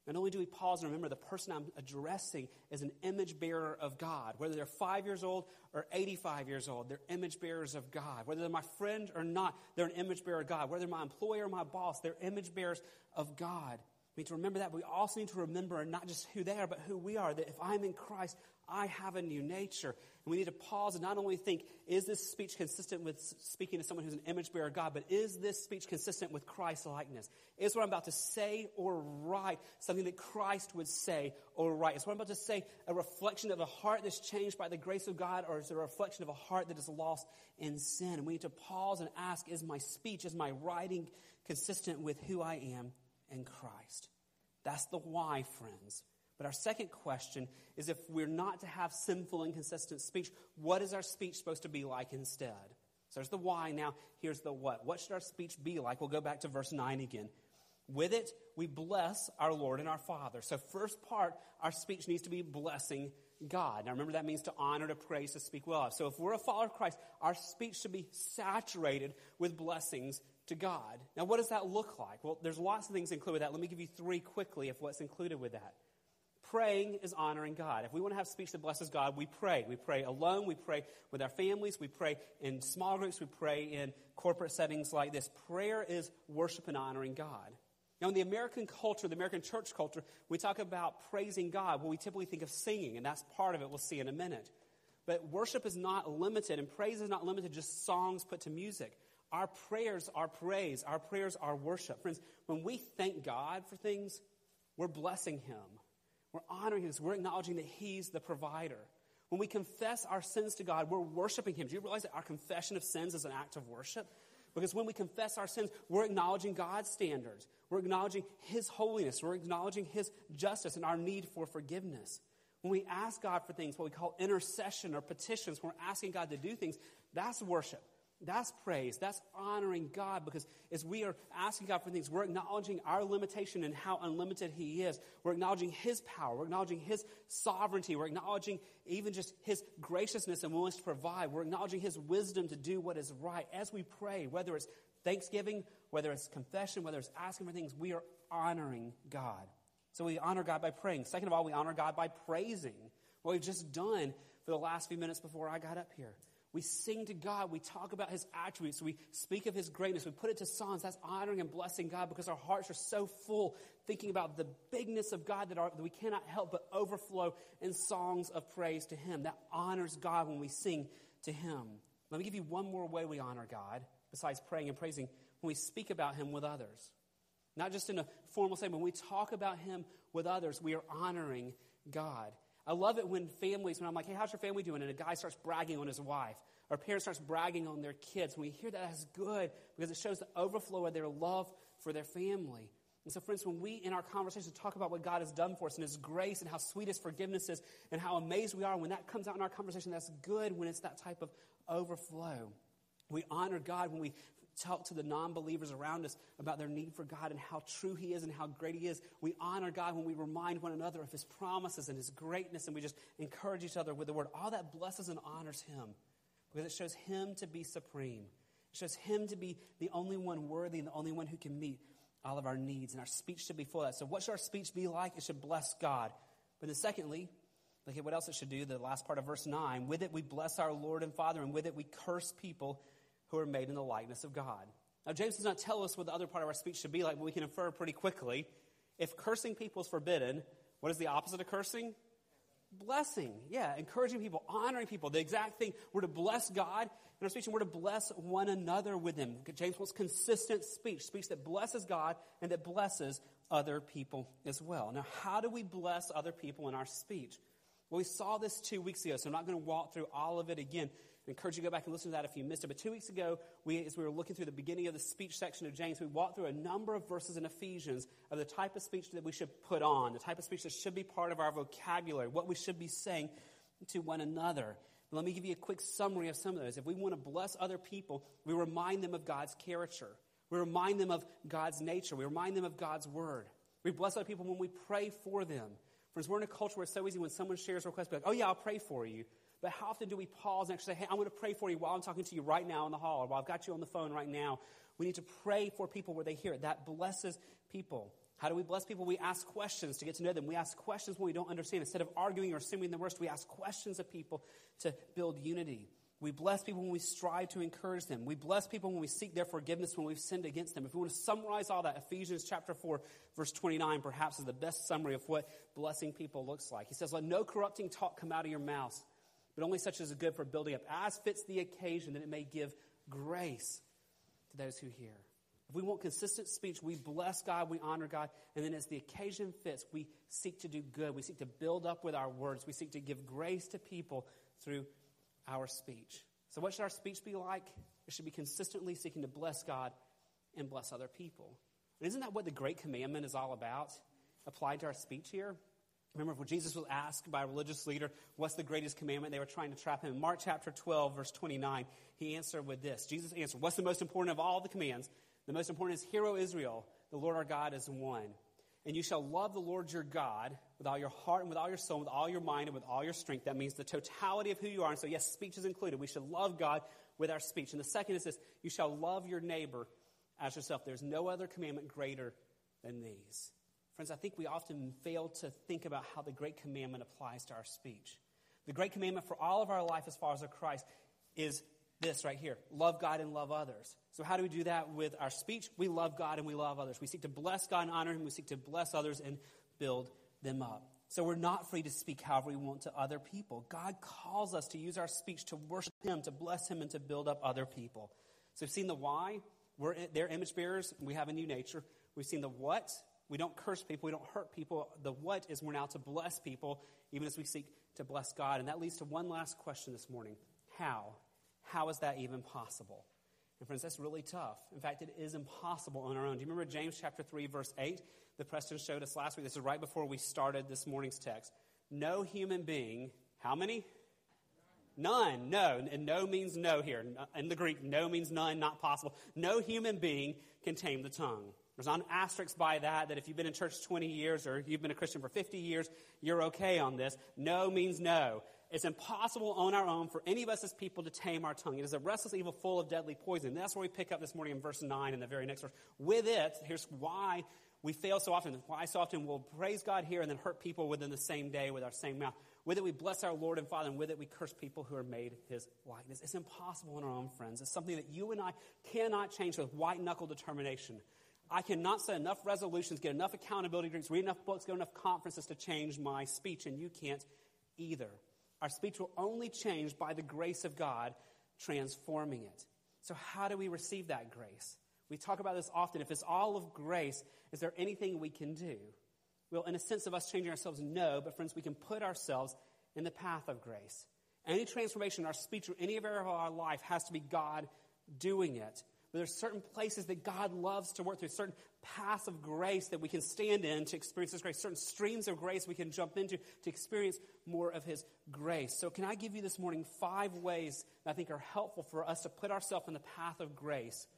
not only do we pause and remember the person I'm addressing is an image bearer of God. Whether they're five years old or 85 years old, they're image bearers of God. Whether they're my friend or not, they're an image bearer of God. Whether they're my employer or my boss, they're image bearers of God. We need to remember that. But we also need to remember not just who they are, but who we are. That if I'm in Christ, I have a new nature. And we need to pause and not only think, is this speech consistent with speaking to someone who's an image bearer of God, but is this speech consistent with Christ's likeness? Is what I'm about to say or write something that Christ would say or write? Is what I'm about to say a reflection of a heart that's changed by the grace of God, or is it a reflection of a heart that is lost in sin? And we need to pause and ask, is my speech, is my writing consistent with who I am in Christ? That's the why, friends. But our second question is if we're not to have sinful, inconsistent speech, what is our speech supposed to be like instead? So there's the why. Now, here's the what. What should our speech be like? We'll go back to verse 9 again. With it, we bless our Lord and our Father. So, first part, our speech needs to be blessing God. Now, remember that means to honor, to praise, to speak well of. So, if we're a follower of Christ, our speech should be saturated with blessings to God. Now, what does that look like? Well, there's lots of things included with that. Let me give you three quickly of what's included with that praying is honoring God. If we want to have speech that blesses God, we pray. We pray alone, we pray with our families, we pray in small groups, we pray in corporate settings like this. Prayer is worship and honoring God. Now, in the American culture, the American church culture, we talk about praising God. Well, we typically think of singing, and that's part of it. We'll see in a minute. But worship is not limited, and praise is not limited to just songs put to music. Our prayers are praise. Our prayers are worship. Friends, when we thank God for things, we're blessing Him. We're honoring Him. We're acknowledging that He's the provider. When we confess our sins to God, we're worshiping Him. Do you realize that our confession of sins is an act of worship? Because when we confess our sins, we're acknowledging God's standards. We're acknowledging His holiness. We're acknowledging His justice and our need for forgiveness. When we ask God for things, what we call intercession or petitions, when we're asking God to do things, that's worship. That's praise. That's honoring God because as we are asking God for things, we're acknowledging our limitation and how unlimited He is. We're acknowledging His power. We're acknowledging His sovereignty. We're acknowledging even just His graciousness and willingness to provide. We're acknowledging His wisdom to do what is right. As we pray, whether it's thanksgiving, whether it's confession, whether it's asking for things, we are honoring God. So we honor God by praying. Second of all, we honor God by praising what we've just done for the last few minutes before I got up here. We sing to God. We talk about His attributes. We speak of His greatness. We put it to songs. That's honoring and blessing God because our hearts are so full thinking about the bigness of God that, our, that we cannot help but overflow in songs of praise to Him. That honors God when we sing to Him. Let me give you one more way we honor God besides praying and praising when we speak about Him with others. Not just in a formal statement. When we talk about Him with others, we are honoring God. I love it when families, when I'm like, hey, how's your family doing? And a guy starts bragging on his wife, or a parent starts bragging on their kids. When we hear that, that's good because it shows the overflow of their love for their family. And so, friends, when we in our conversation talk about what God has done for us and His grace and how sweet His forgiveness is and how amazed we are, when that comes out in our conversation, that's good when it's that type of overflow. We honor God when we talk to the non believers around us about their need for God and how true He is and how great He is. We honor God when we remind one another of His promises and His greatness, and we just encourage each other with the word. All that blesses and honors Him because it shows Him to be supreme. It shows Him to be the only one worthy and the only one who can meet all of our needs. And our speech should be full of that. So, what should our speech be like? It should bless God. But then, secondly, look at what else it should do. The last part of verse 9. With it, we bless our Lord and Father, and with it, we curse people who are made in the likeness of God. Now, James does not tell us what the other part of our speech should be like, but we can infer pretty quickly. If cursing people is forbidden, what is the opposite of cursing? Blessing. Yeah, encouraging people, honoring people. The exact thing. We're to bless God in our speech, and we're to bless one another with Him. James wants consistent speech, speech that blesses God and that blesses other people as well. Now, how do we bless other people in our speech? Well, we saw this two weeks ago, so I'm not going to walk through all of it again. I encourage you to go back and listen to that if you missed it. But two weeks ago, we, as we were looking through the beginning of the speech section of James, we walked through a number of verses in Ephesians of the type of speech that we should put on, the type of speech that should be part of our vocabulary, what we should be saying to one another. But let me give you a quick summary of some of those. If we want to bless other people, we remind them of God's character. We remind them of God's nature. We remind them of God's word. We bless other people when we pray for them. Friends, we're in a culture where it's so easy when someone shares a request, be like, oh yeah, I'll pray for you. But how often do we pause and actually say, hey, I'm going to pray for you while I'm talking to you right now in the hall or while I've got you on the phone right now? We need to pray for people where they hear it. That blesses people. How do we bless people? We ask questions to get to know them. We ask questions when we don't understand. Instead of arguing or assuming the worst, we ask questions of people to build unity. We bless people when we strive to encourage them. We bless people when we seek their forgiveness when we've sinned against them. If we want to summarize all that, Ephesians chapter 4, verse 29 perhaps is the best summary of what blessing people looks like. He says, Let no corrupting talk come out of your mouths but only such as is good for building up, as fits the occasion, that it may give grace to those who hear. If we want consistent speech, we bless God, we honor God, and then as the occasion fits, we seek to do good. We seek to build up with our words. We seek to give grace to people through our speech. So, what should our speech be like? It should be consistently seeking to bless God and bless other people. And isn't that what the Great Commandment is all about? Applied to our speech here? Remember when Jesus was asked by a religious leader, what's the greatest commandment? They were trying to trap him. In Mark chapter 12, verse 29, he answered with this. Jesus answered, What's the most important of all the commands? The most important is, Hear, O Israel, the Lord our God is one. And you shall love the Lord your God with all your heart and with all your soul, with all your mind and with all your strength. That means the totality of who you are. And so, yes, speech is included. We should love God with our speech. And the second is this you shall love your neighbor as yourself. There's no other commandment greater than these. Friends, I think we often fail to think about how the Great Commandment applies to our speech. The Great Commandment for all of our life as far as Christ is this right here love God and love others. So, how do we do that with our speech? We love God and we love others. We seek to bless God and honor Him. We seek to bless others and build them up. So, we're not free to speak however we want to other people. God calls us to use our speech to worship Him, to bless Him, and to build up other people. So, we've seen the why. We're their image bearers. We have a new nature. We've seen the what. We don't curse people. We don't hurt people. The what is we're now to bless people, even as we seek to bless God. And that leads to one last question this morning How? How is that even possible? And friends, that's really tough. In fact, it is impossible on our own. Do you remember James chapter 3, verse 8? The Preston showed us last week. This is right before we started this morning's text. no human being, how many? None. No. And no means no here. In the Greek, no means none, not possible. No human being can tame the tongue. There's an asterisk by that, that if you've been in church 20 years or you've been a Christian for 50 years, you're okay on this. No means no. It's impossible on our own for any of us as people to tame our tongue. It is a restless evil full of deadly poison. And that's where we pick up this morning in verse 9 in the very next verse. With it, here's why we fail so often. Why so often we'll praise God here and then hurt people within the same day with our same mouth. With it, we bless our Lord and Father, and with it, we curse people who are made his likeness. It's impossible on our own, friends. It's something that you and I cannot change with white knuckle determination. I cannot set enough resolutions, get enough accountability groups, read enough books, go enough conferences to change my speech, and you can't either. Our speech will only change by the grace of God transforming it. So, how do we receive that grace? We talk about this often. If it's all of grace, is there anything we can do? Well, in a sense of us changing ourselves, no, but friends, we can put ourselves in the path of grace. Any transformation in our speech or any area of our life has to be God doing it. But there's certain places that God loves to work through, certain paths of grace that we can stand in to experience His grace, certain streams of grace we can jump into to experience more of His grace. So, can I give you this morning five ways that I think are helpful for us to put ourselves in the path of grace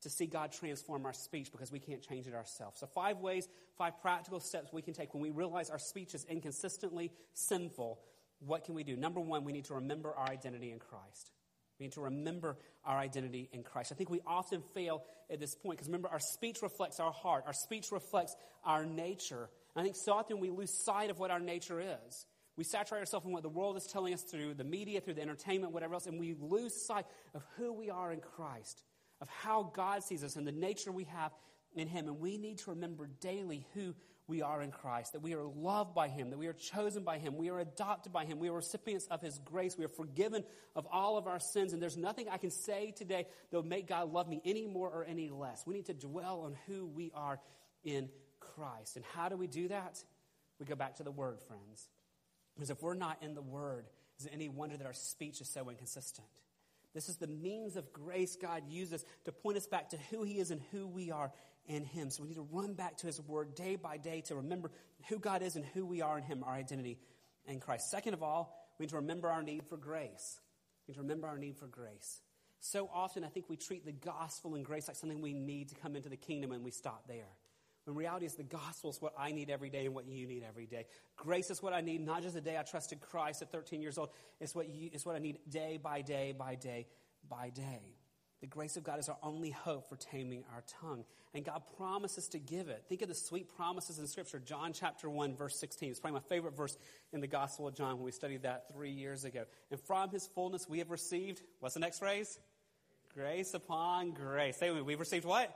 to see God transform our speech because we can't change it ourselves. So, five ways, five practical steps we can take when we realize our speech is inconsistently sinful. What can we do? Number one, we need to remember our identity in Christ. We need to remember our identity in Christ. I think we often fail at this point because remember, our speech reflects our heart, our speech reflects our nature. And I think so often we lose sight of what our nature is. We saturate ourselves in what the world is telling us through the media, through the entertainment, whatever else, and we lose sight of who we are in Christ of how God sees us and the nature we have in Him. And we need to remember daily who we are in Christ, that we are loved by Him, that we are chosen by Him, we are adopted by Him, we are recipients of His grace, we are forgiven of all of our sins, and there's nothing I can say today that will make God love me any more or any less. We need to dwell on who we are in Christ. And how do we do that? We go back to the Word, friends. Because if we're not in the Word, is it any wonder that our speech is so inconsistent? This is the means of grace God uses to point us back to who He is and who we are in Him. So we need to run back to His Word day by day to remember who God is and who we are in Him, our identity in Christ. Second of all, we need to remember our need for grace. We need to remember our need for grace. So often, I think we treat the gospel and grace like something we need to come into the kingdom and we stop there. When reality is the gospel is what I need every day and what you need every day. Grace is what I need, not just the day I trusted Christ at 13 years old. It's what, you, it's what I need day by day by day by day. The grace of God is our only hope for taming our tongue. And God promises to give it. Think of the sweet promises in Scripture. John chapter 1, verse 16. It's probably my favorite verse in the Gospel of John when we studied that three years ago. And from his fullness we have received, what's the next phrase? Grace upon grace. Say with me, we've received what?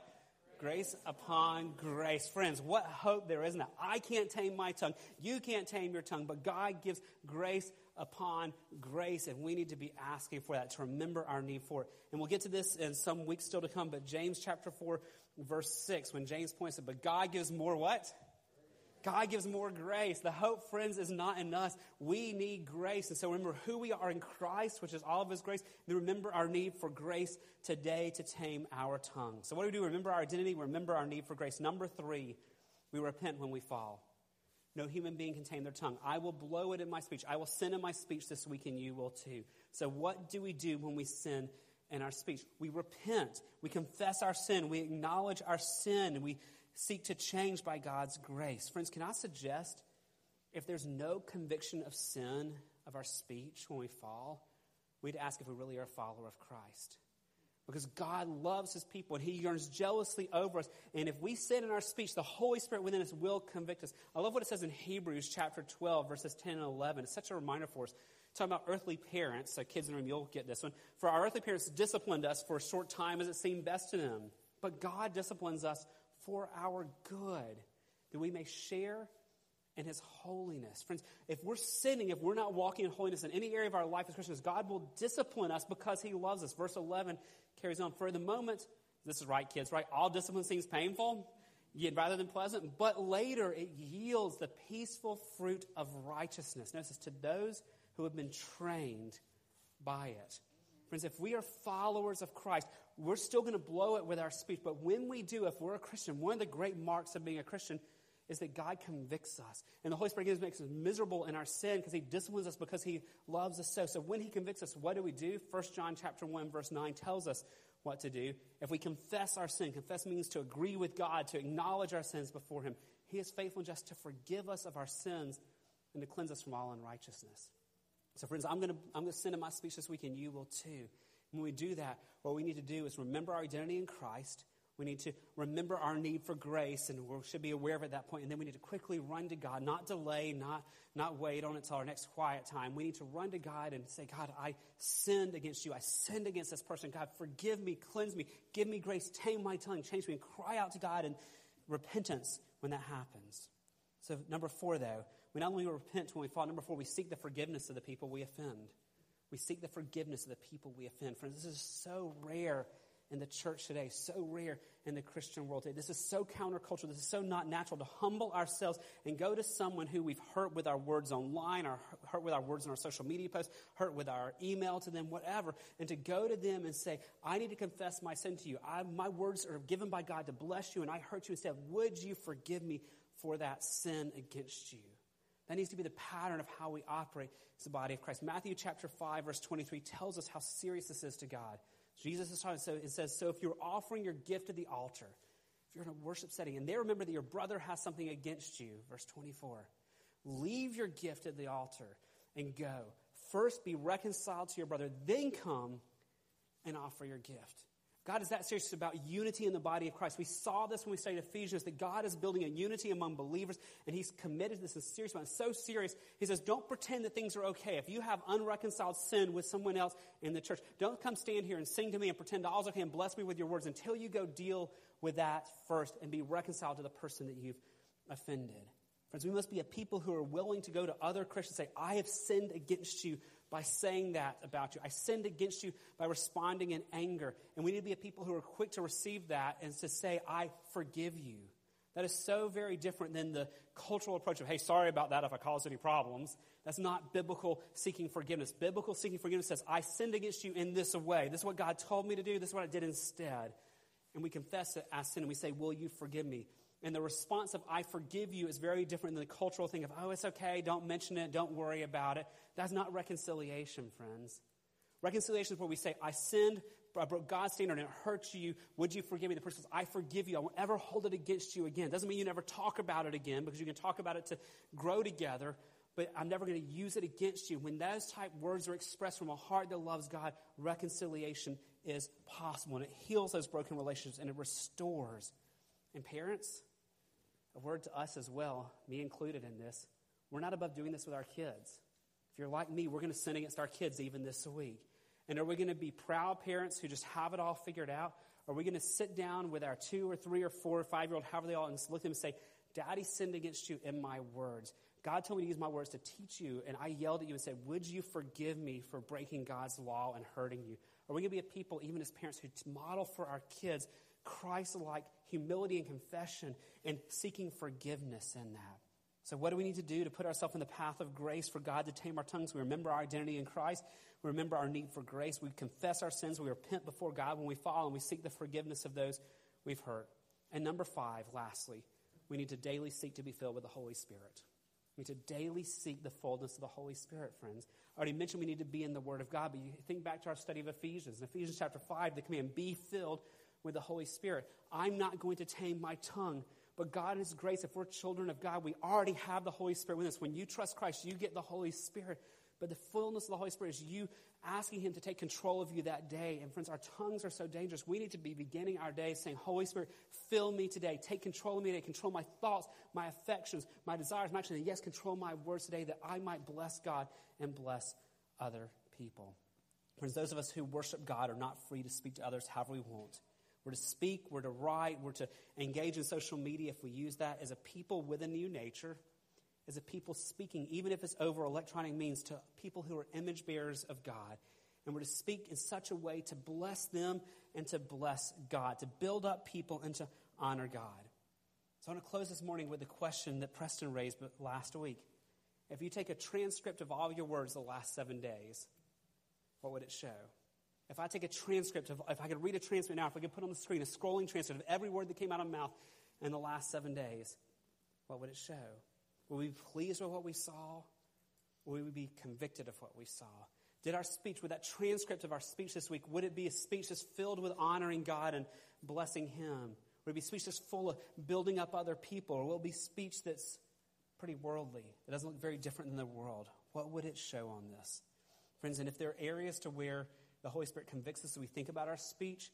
Grace upon grace. Friends, what hope there is now. I can't tame my tongue. You can't tame your tongue, but God gives grace upon grace, and we need to be asking for that, to remember our need for it. And we'll get to this in some weeks still to come, but James chapter 4, verse 6, when James points it, but God gives more what? God gives more grace. The hope, friends, is not in us. We need grace. And so remember who we are in Christ, which is all of His grace. And remember our need for grace today to tame our tongue. So, what do we do? Remember our identity, remember our need for grace. Number three, we repent when we fall. No human being can tame their tongue. I will blow it in my speech. I will sin in my speech this week, and you will too. So, what do we do when we sin in our speech? We repent. We confess our sin. We acknowledge our sin. We seek to change by God's grace. Friends, can I suggest if there's no conviction of sin of our speech when we fall, we'd ask if we really are a follower of Christ. Because God loves his people and he yearns jealously over us. And if we sin in our speech, the Holy Spirit within us will convict us. I love what it says in Hebrews chapter 12, verses 10 and 11. It's such a reminder for us. Talking about earthly parents, so kids in the room, you'll get this one. For our earthly parents disciplined us for a short time as it seemed best to them. But God disciplines us for our good, that we may share in his holiness. Friends, if we're sinning, if we're not walking in holiness in any area of our life as Christians, God will discipline us because he loves us. Verse 11 carries on. For the moment, this is right, kids, right? All discipline seems painful, yet rather than pleasant, but later it yields the peaceful fruit of righteousness. Notice to those who have been trained by it. Friends, if we are followers of Christ, we're still going to blow it with our speech. But when we do, if we're a Christian, one of the great marks of being a Christian is that God convicts us. And the Holy Spirit makes us miserable in our sin because He disciplines us because He loves us so. So when He convicts us, what do we do? 1 John chapter 1, verse 9 tells us what to do. If we confess our sin, confess means to agree with God, to acknowledge our sins before Him. He is faithful and just to forgive us of our sins and to cleanse us from all unrighteousness. So, friends, I'm going to I'm going to send in my speech this week, and you will too. When we do that, what we need to do is remember our identity in Christ we need to remember our need for grace, and we should be aware of it at that point. And then we need to quickly run to God, not delay, not, not wait on until our next quiet time. We need to run to God and say, God, I sinned against you. I sinned against this person. God, forgive me, cleanse me, give me grace, tame my tongue, change me, and cry out to God in repentance when that happens. So, number four, though, we not only repent when we fall, number four, we seek the forgiveness of the people we offend. We seek the forgiveness of the people we offend. Friends, this is so rare in the church today, so rare in the Christian world today. This is so countercultural. This is so not natural to humble ourselves and go to someone who we've hurt with our words online, or hurt with our words in our social media posts, hurt with our email to them, whatever, and to go to them and say, I need to confess my sin to you. I, my words are given by God to bless you, and I hurt you instead. Would you forgive me for that sin against you? That needs to be the pattern of how we operate as the body of Christ. Matthew chapter 5, verse 23 tells us how serious this is to God. Jesus is talking, so it says, so if you're offering your gift at the altar, if you're in a worship setting, and they remember that your brother has something against you, verse 24, leave your gift at the altar and go. First be reconciled to your brother, then come and offer your gift. God is that serious about unity in the body of Christ. We saw this when we studied Ephesians that God is building a unity among believers, and He's committed to this. Is serious about it. so serious. He says, "Don't pretend that things are okay. If you have unreconciled sin with someone else in the church, don't come stand here and sing to me and pretend all's okay and bless me with your words until you go deal with that first and be reconciled to the person that you've offended." Friends, we must be a people who are willing to go to other Christians and say, "I have sinned against you." by saying that about you. I sinned against you by responding in anger. And we need to be a people who are quick to receive that and to say, I forgive you. That is so very different than the cultural approach of, hey, sorry about that if I caused any problems. That's not biblical seeking forgiveness. Biblical seeking forgiveness says, I sinned against you in this way. This is what God told me to do. This is what I did instead. And we confess it as sin and we say, Will you forgive me? And the response of, I forgive you, is very different than the cultural thing of, oh, it's okay, don't mention it, don't worry about it. That's not reconciliation, friends. Reconciliation is where we say, I sinned, I broke God's standard and it hurts you. Would you forgive me? The person says, I forgive you. I won't ever hold it against you again. Doesn't mean you never talk about it again because you can talk about it to grow together, but I'm never going to use it against you. When those type words are expressed from a heart that loves God, reconciliation is possible and it heals those broken relationships and it restores. And parents, a word to us as well, me included in this. We're not above doing this with our kids. If you're like me, we're going to sin against our kids even this week. And are we going to be proud parents who just have it all figured out? Are we going to sit down with our two or three or four or five year old, however they all, and look at them and say, Daddy sinned against you in my words. God told me to use my words to teach you, and I yelled at you and said, Would you forgive me for breaking God's law and hurting you? Are we going to be a people, even as parents, who model for our kids Christ like humility and confession and seeking forgiveness in that. So, what do we need to do to put ourselves in the path of grace for God to tame our tongues? We remember our identity in Christ. We remember our need for grace. We confess our sins. We repent before God when we fall, and we seek the forgiveness of those we've hurt. And number five, lastly, we need to daily seek to be filled with the Holy Spirit. We need to daily seek the fullness of the Holy Spirit, friends. I already mentioned we need to be in the Word of God, but you think back to our study of Ephesians. In Ephesians chapter 5, the command, be filled with the Holy Spirit. I'm not going to tame my tongue, but God in His grace, if we're children of God, we already have the Holy Spirit with us. When you trust Christ, you get the Holy Spirit. But the fullness of the Holy Spirit is you asking Him to take control of you that day. And friends, our tongues are so dangerous. We need to be beginning our day saying, Holy Spirit, fill me today. Take control of me today. Control my thoughts, my affections, my desires, my actions. And yes, control my words today that I might bless God and bless other people. Friends, those of us who worship God are not free to speak to others however we want. We're to speak, we're to write, we're to engage in social media if we use that as a people with a new nature, as a people speaking, even if it's over electronic means, to people who are image bearers of God. And we're to speak in such a way to bless them and to bless God, to build up people and to honor God. So I want to close this morning with the question that Preston raised last week. If you take a transcript of all your words the last seven days, what would it show? If I take a transcript, of, if I could read a transcript now, if I could put on the screen a scrolling transcript of every word that came out of my mouth in the last seven days, what would it show? Would we be pleased with what we saw? Would we be convicted of what we saw? Did our speech, with that transcript of our speech this week, would it be a speech that's filled with honoring God and blessing Him? Would it be speech that's full of building up other people? Or will it be speech that's pretty worldly, that doesn't look very different than the world? What would it show on this? Friends, and if there are areas to where the Holy Spirit convicts us as we think about our speech,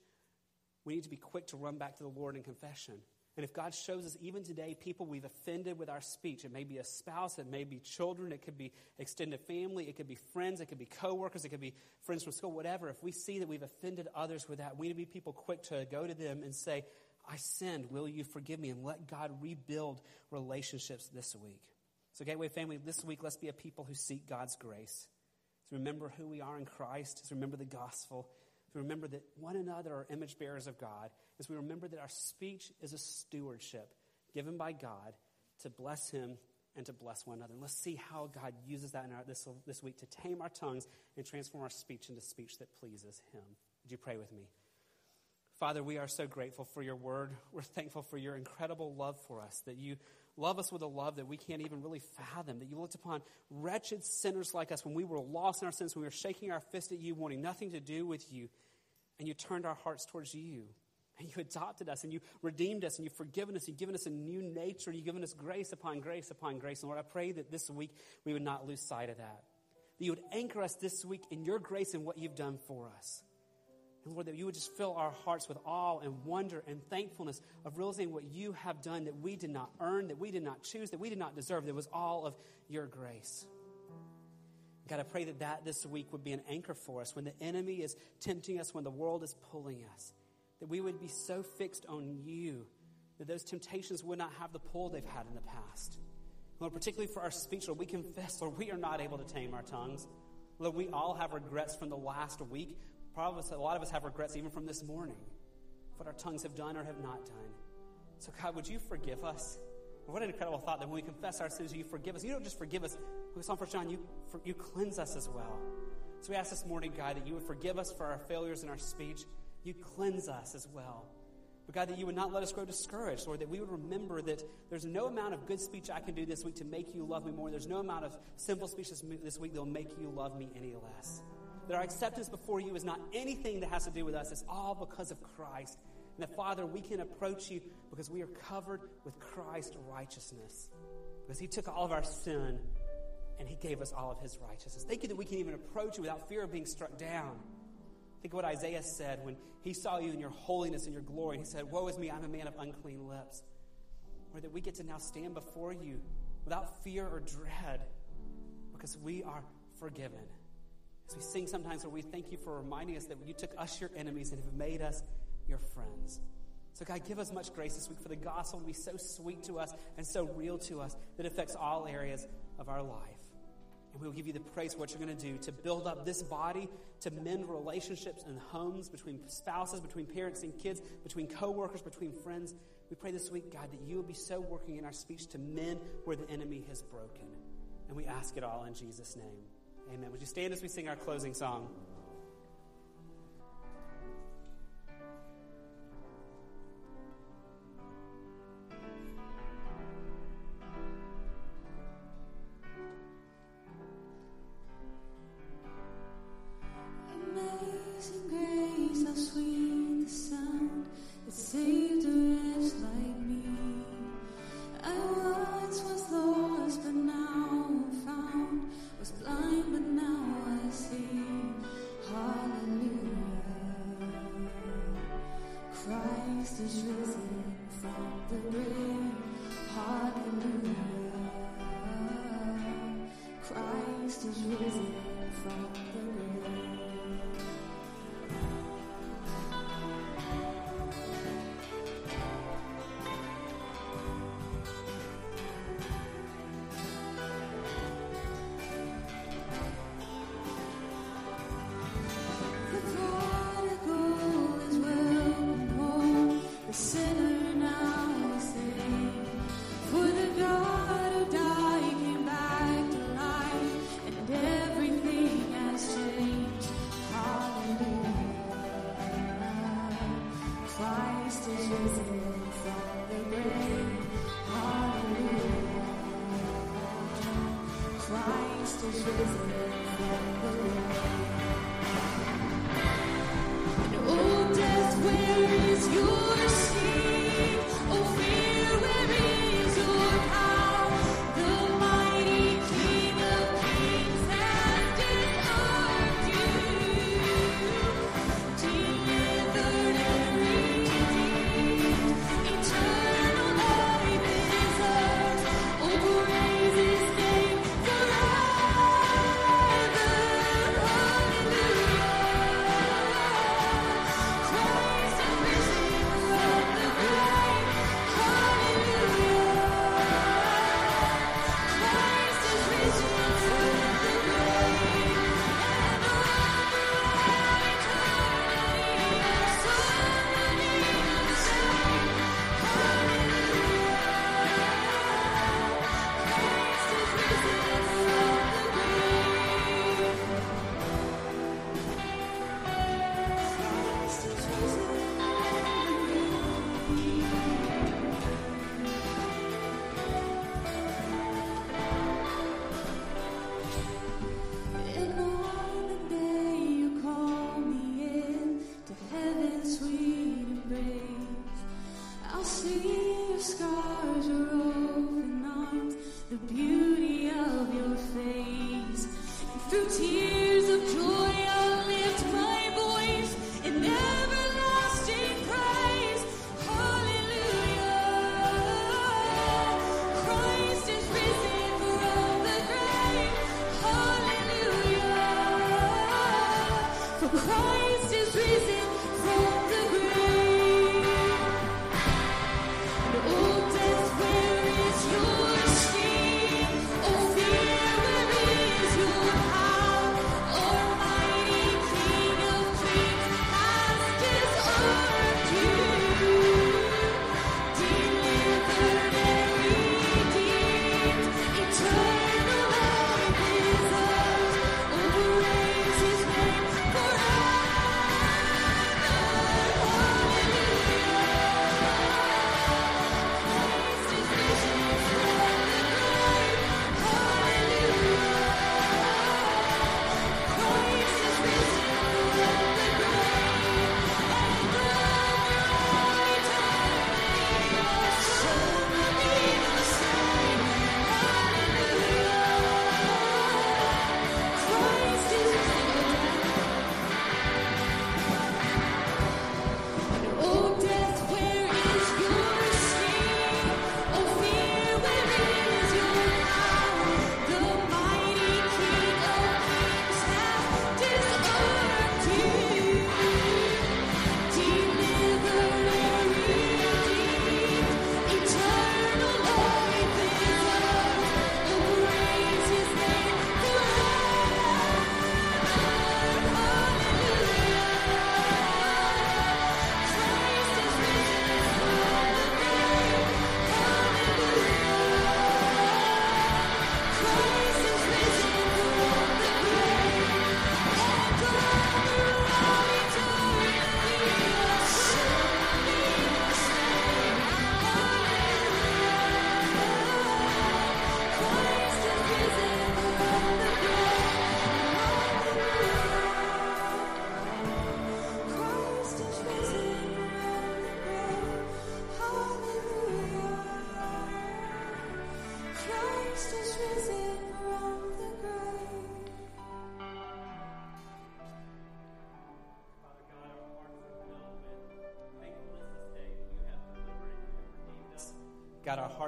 we need to be quick to run back to the Lord in confession. And if God shows us even today people we've offended with our speech, it may be a spouse, it may be children, it could be extended family, it could be friends, it could be coworkers, it could be friends from school, whatever. If we see that we've offended others with that, we need to be people quick to go to them and say, I sinned. Will you forgive me? And let God rebuild relationships this week. So, Gateway family, this week, let's be a people who seek God's grace. To remember who we are in Christ, to remember the gospel, to remember that one another are image bearers of God, as we remember that our speech is a stewardship given by God to bless Him and to bless one another. Let's see how God uses that in our, this, this week to tame our tongues and transform our speech into speech that pleases Him. Would you pray with me? Father, we are so grateful for your word. We're thankful for your incredible love for us, that you love us with a love that we can't even really fathom, that you looked upon wretched sinners like us when we were lost in our sins, when we were shaking our fist at you, wanting nothing to do with you, and you turned our hearts towards you. And you adopted us, and you redeemed us, and you've forgiven us, you've given us a new nature, and you've given us grace upon grace upon grace. And Lord, I pray that this week we would not lose sight of that. That you would anchor us this week in your grace and what you've done for us. And Lord, that you would just fill our hearts with awe and wonder and thankfulness of realizing what you have done that we did not earn, that we did not choose, that we did not deserve. That was all of your grace. God, I pray that that this week would be an anchor for us when the enemy is tempting us, when the world is pulling us. That we would be so fixed on you that those temptations would not have the pull they've had in the past. Lord, particularly for our speech, Lord, we confess, Lord, we are not able to tame our tongues. Lord, we all have regrets from the last week Probably a lot of us have regrets even from this morning, what our tongues have done or have not done. So, God, would you forgive us? What an incredible thought that when we confess our sins, you forgive us. You don't just forgive us. We saw First John, you, for, you cleanse us as well. So we ask this morning, God, that you would forgive us for our failures in our speech. You cleanse us as well. But God, that you would not let us grow discouraged, or that we would remember that there's no amount of good speech I can do this week to make you love me more. There's no amount of simple speech this week that will make you love me any less that our acceptance before you is not anything that has to do with us. It's all because of Christ. And that, Father, we can approach you because we are covered with Christ's righteousness. Because he took all of our sin and he gave us all of his righteousness. Thank you that we can even approach you without fear of being struck down. Think of what Isaiah said when he saw you in your holiness and your glory. He said, Woe is me, I'm a man of unclean lips. Or that we get to now stand before you without fear or dread because we are forgiven. As we sing sometimes where we thank you for reminding us that you took us your enemies and have made us your friends. So, God, give us much grace this week for the gospel to be so sweet to us and so real to us that it affects all areas of our life. And we'll give you the praise for what you're going to do to build up this body, to mend relationships and homes between spouses, between parents and kids, between coworkers, between friends. We pray this week, God, that you will be so working in our speech to mend where the enemy has broken. And we ask it all in Jesus' name. Amen. Would you stand as we sing our closing song?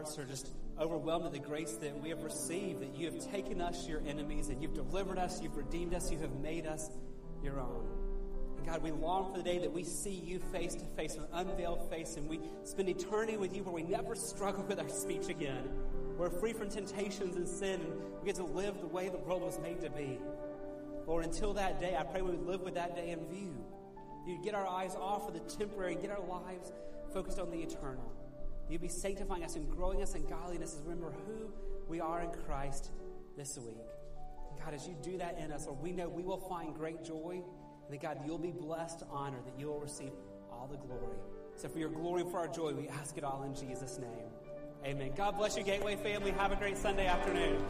Hearts are just overwhelmed with the grace that we have received, that you have taken us, your enemies, and you've delivered us, you've redeemed us, you have made us your own. And God, we long for the day that we see you face to face, an unveiled face, and we spend eternity with you where we never struggle with our speech again. We're free from temptations and sin, and we get to live the way the world was made to be. Lord, until that day, I pray we would live with that day in view. You'd get our eyes off of the temporary get our lives focused on the eternal. You'd be sanctifying us and growing us in godliness as we remember who we are in Christ this week. God, as you do that in us, Lord, we know we will find great joy. And that, God, you'll be blessed, honored, that you will receive all the glory. So for your glory and for our joy, we ask it all in Jesus' name. Amen. God bless you, Gateway family. Have a great Sunday afternoon.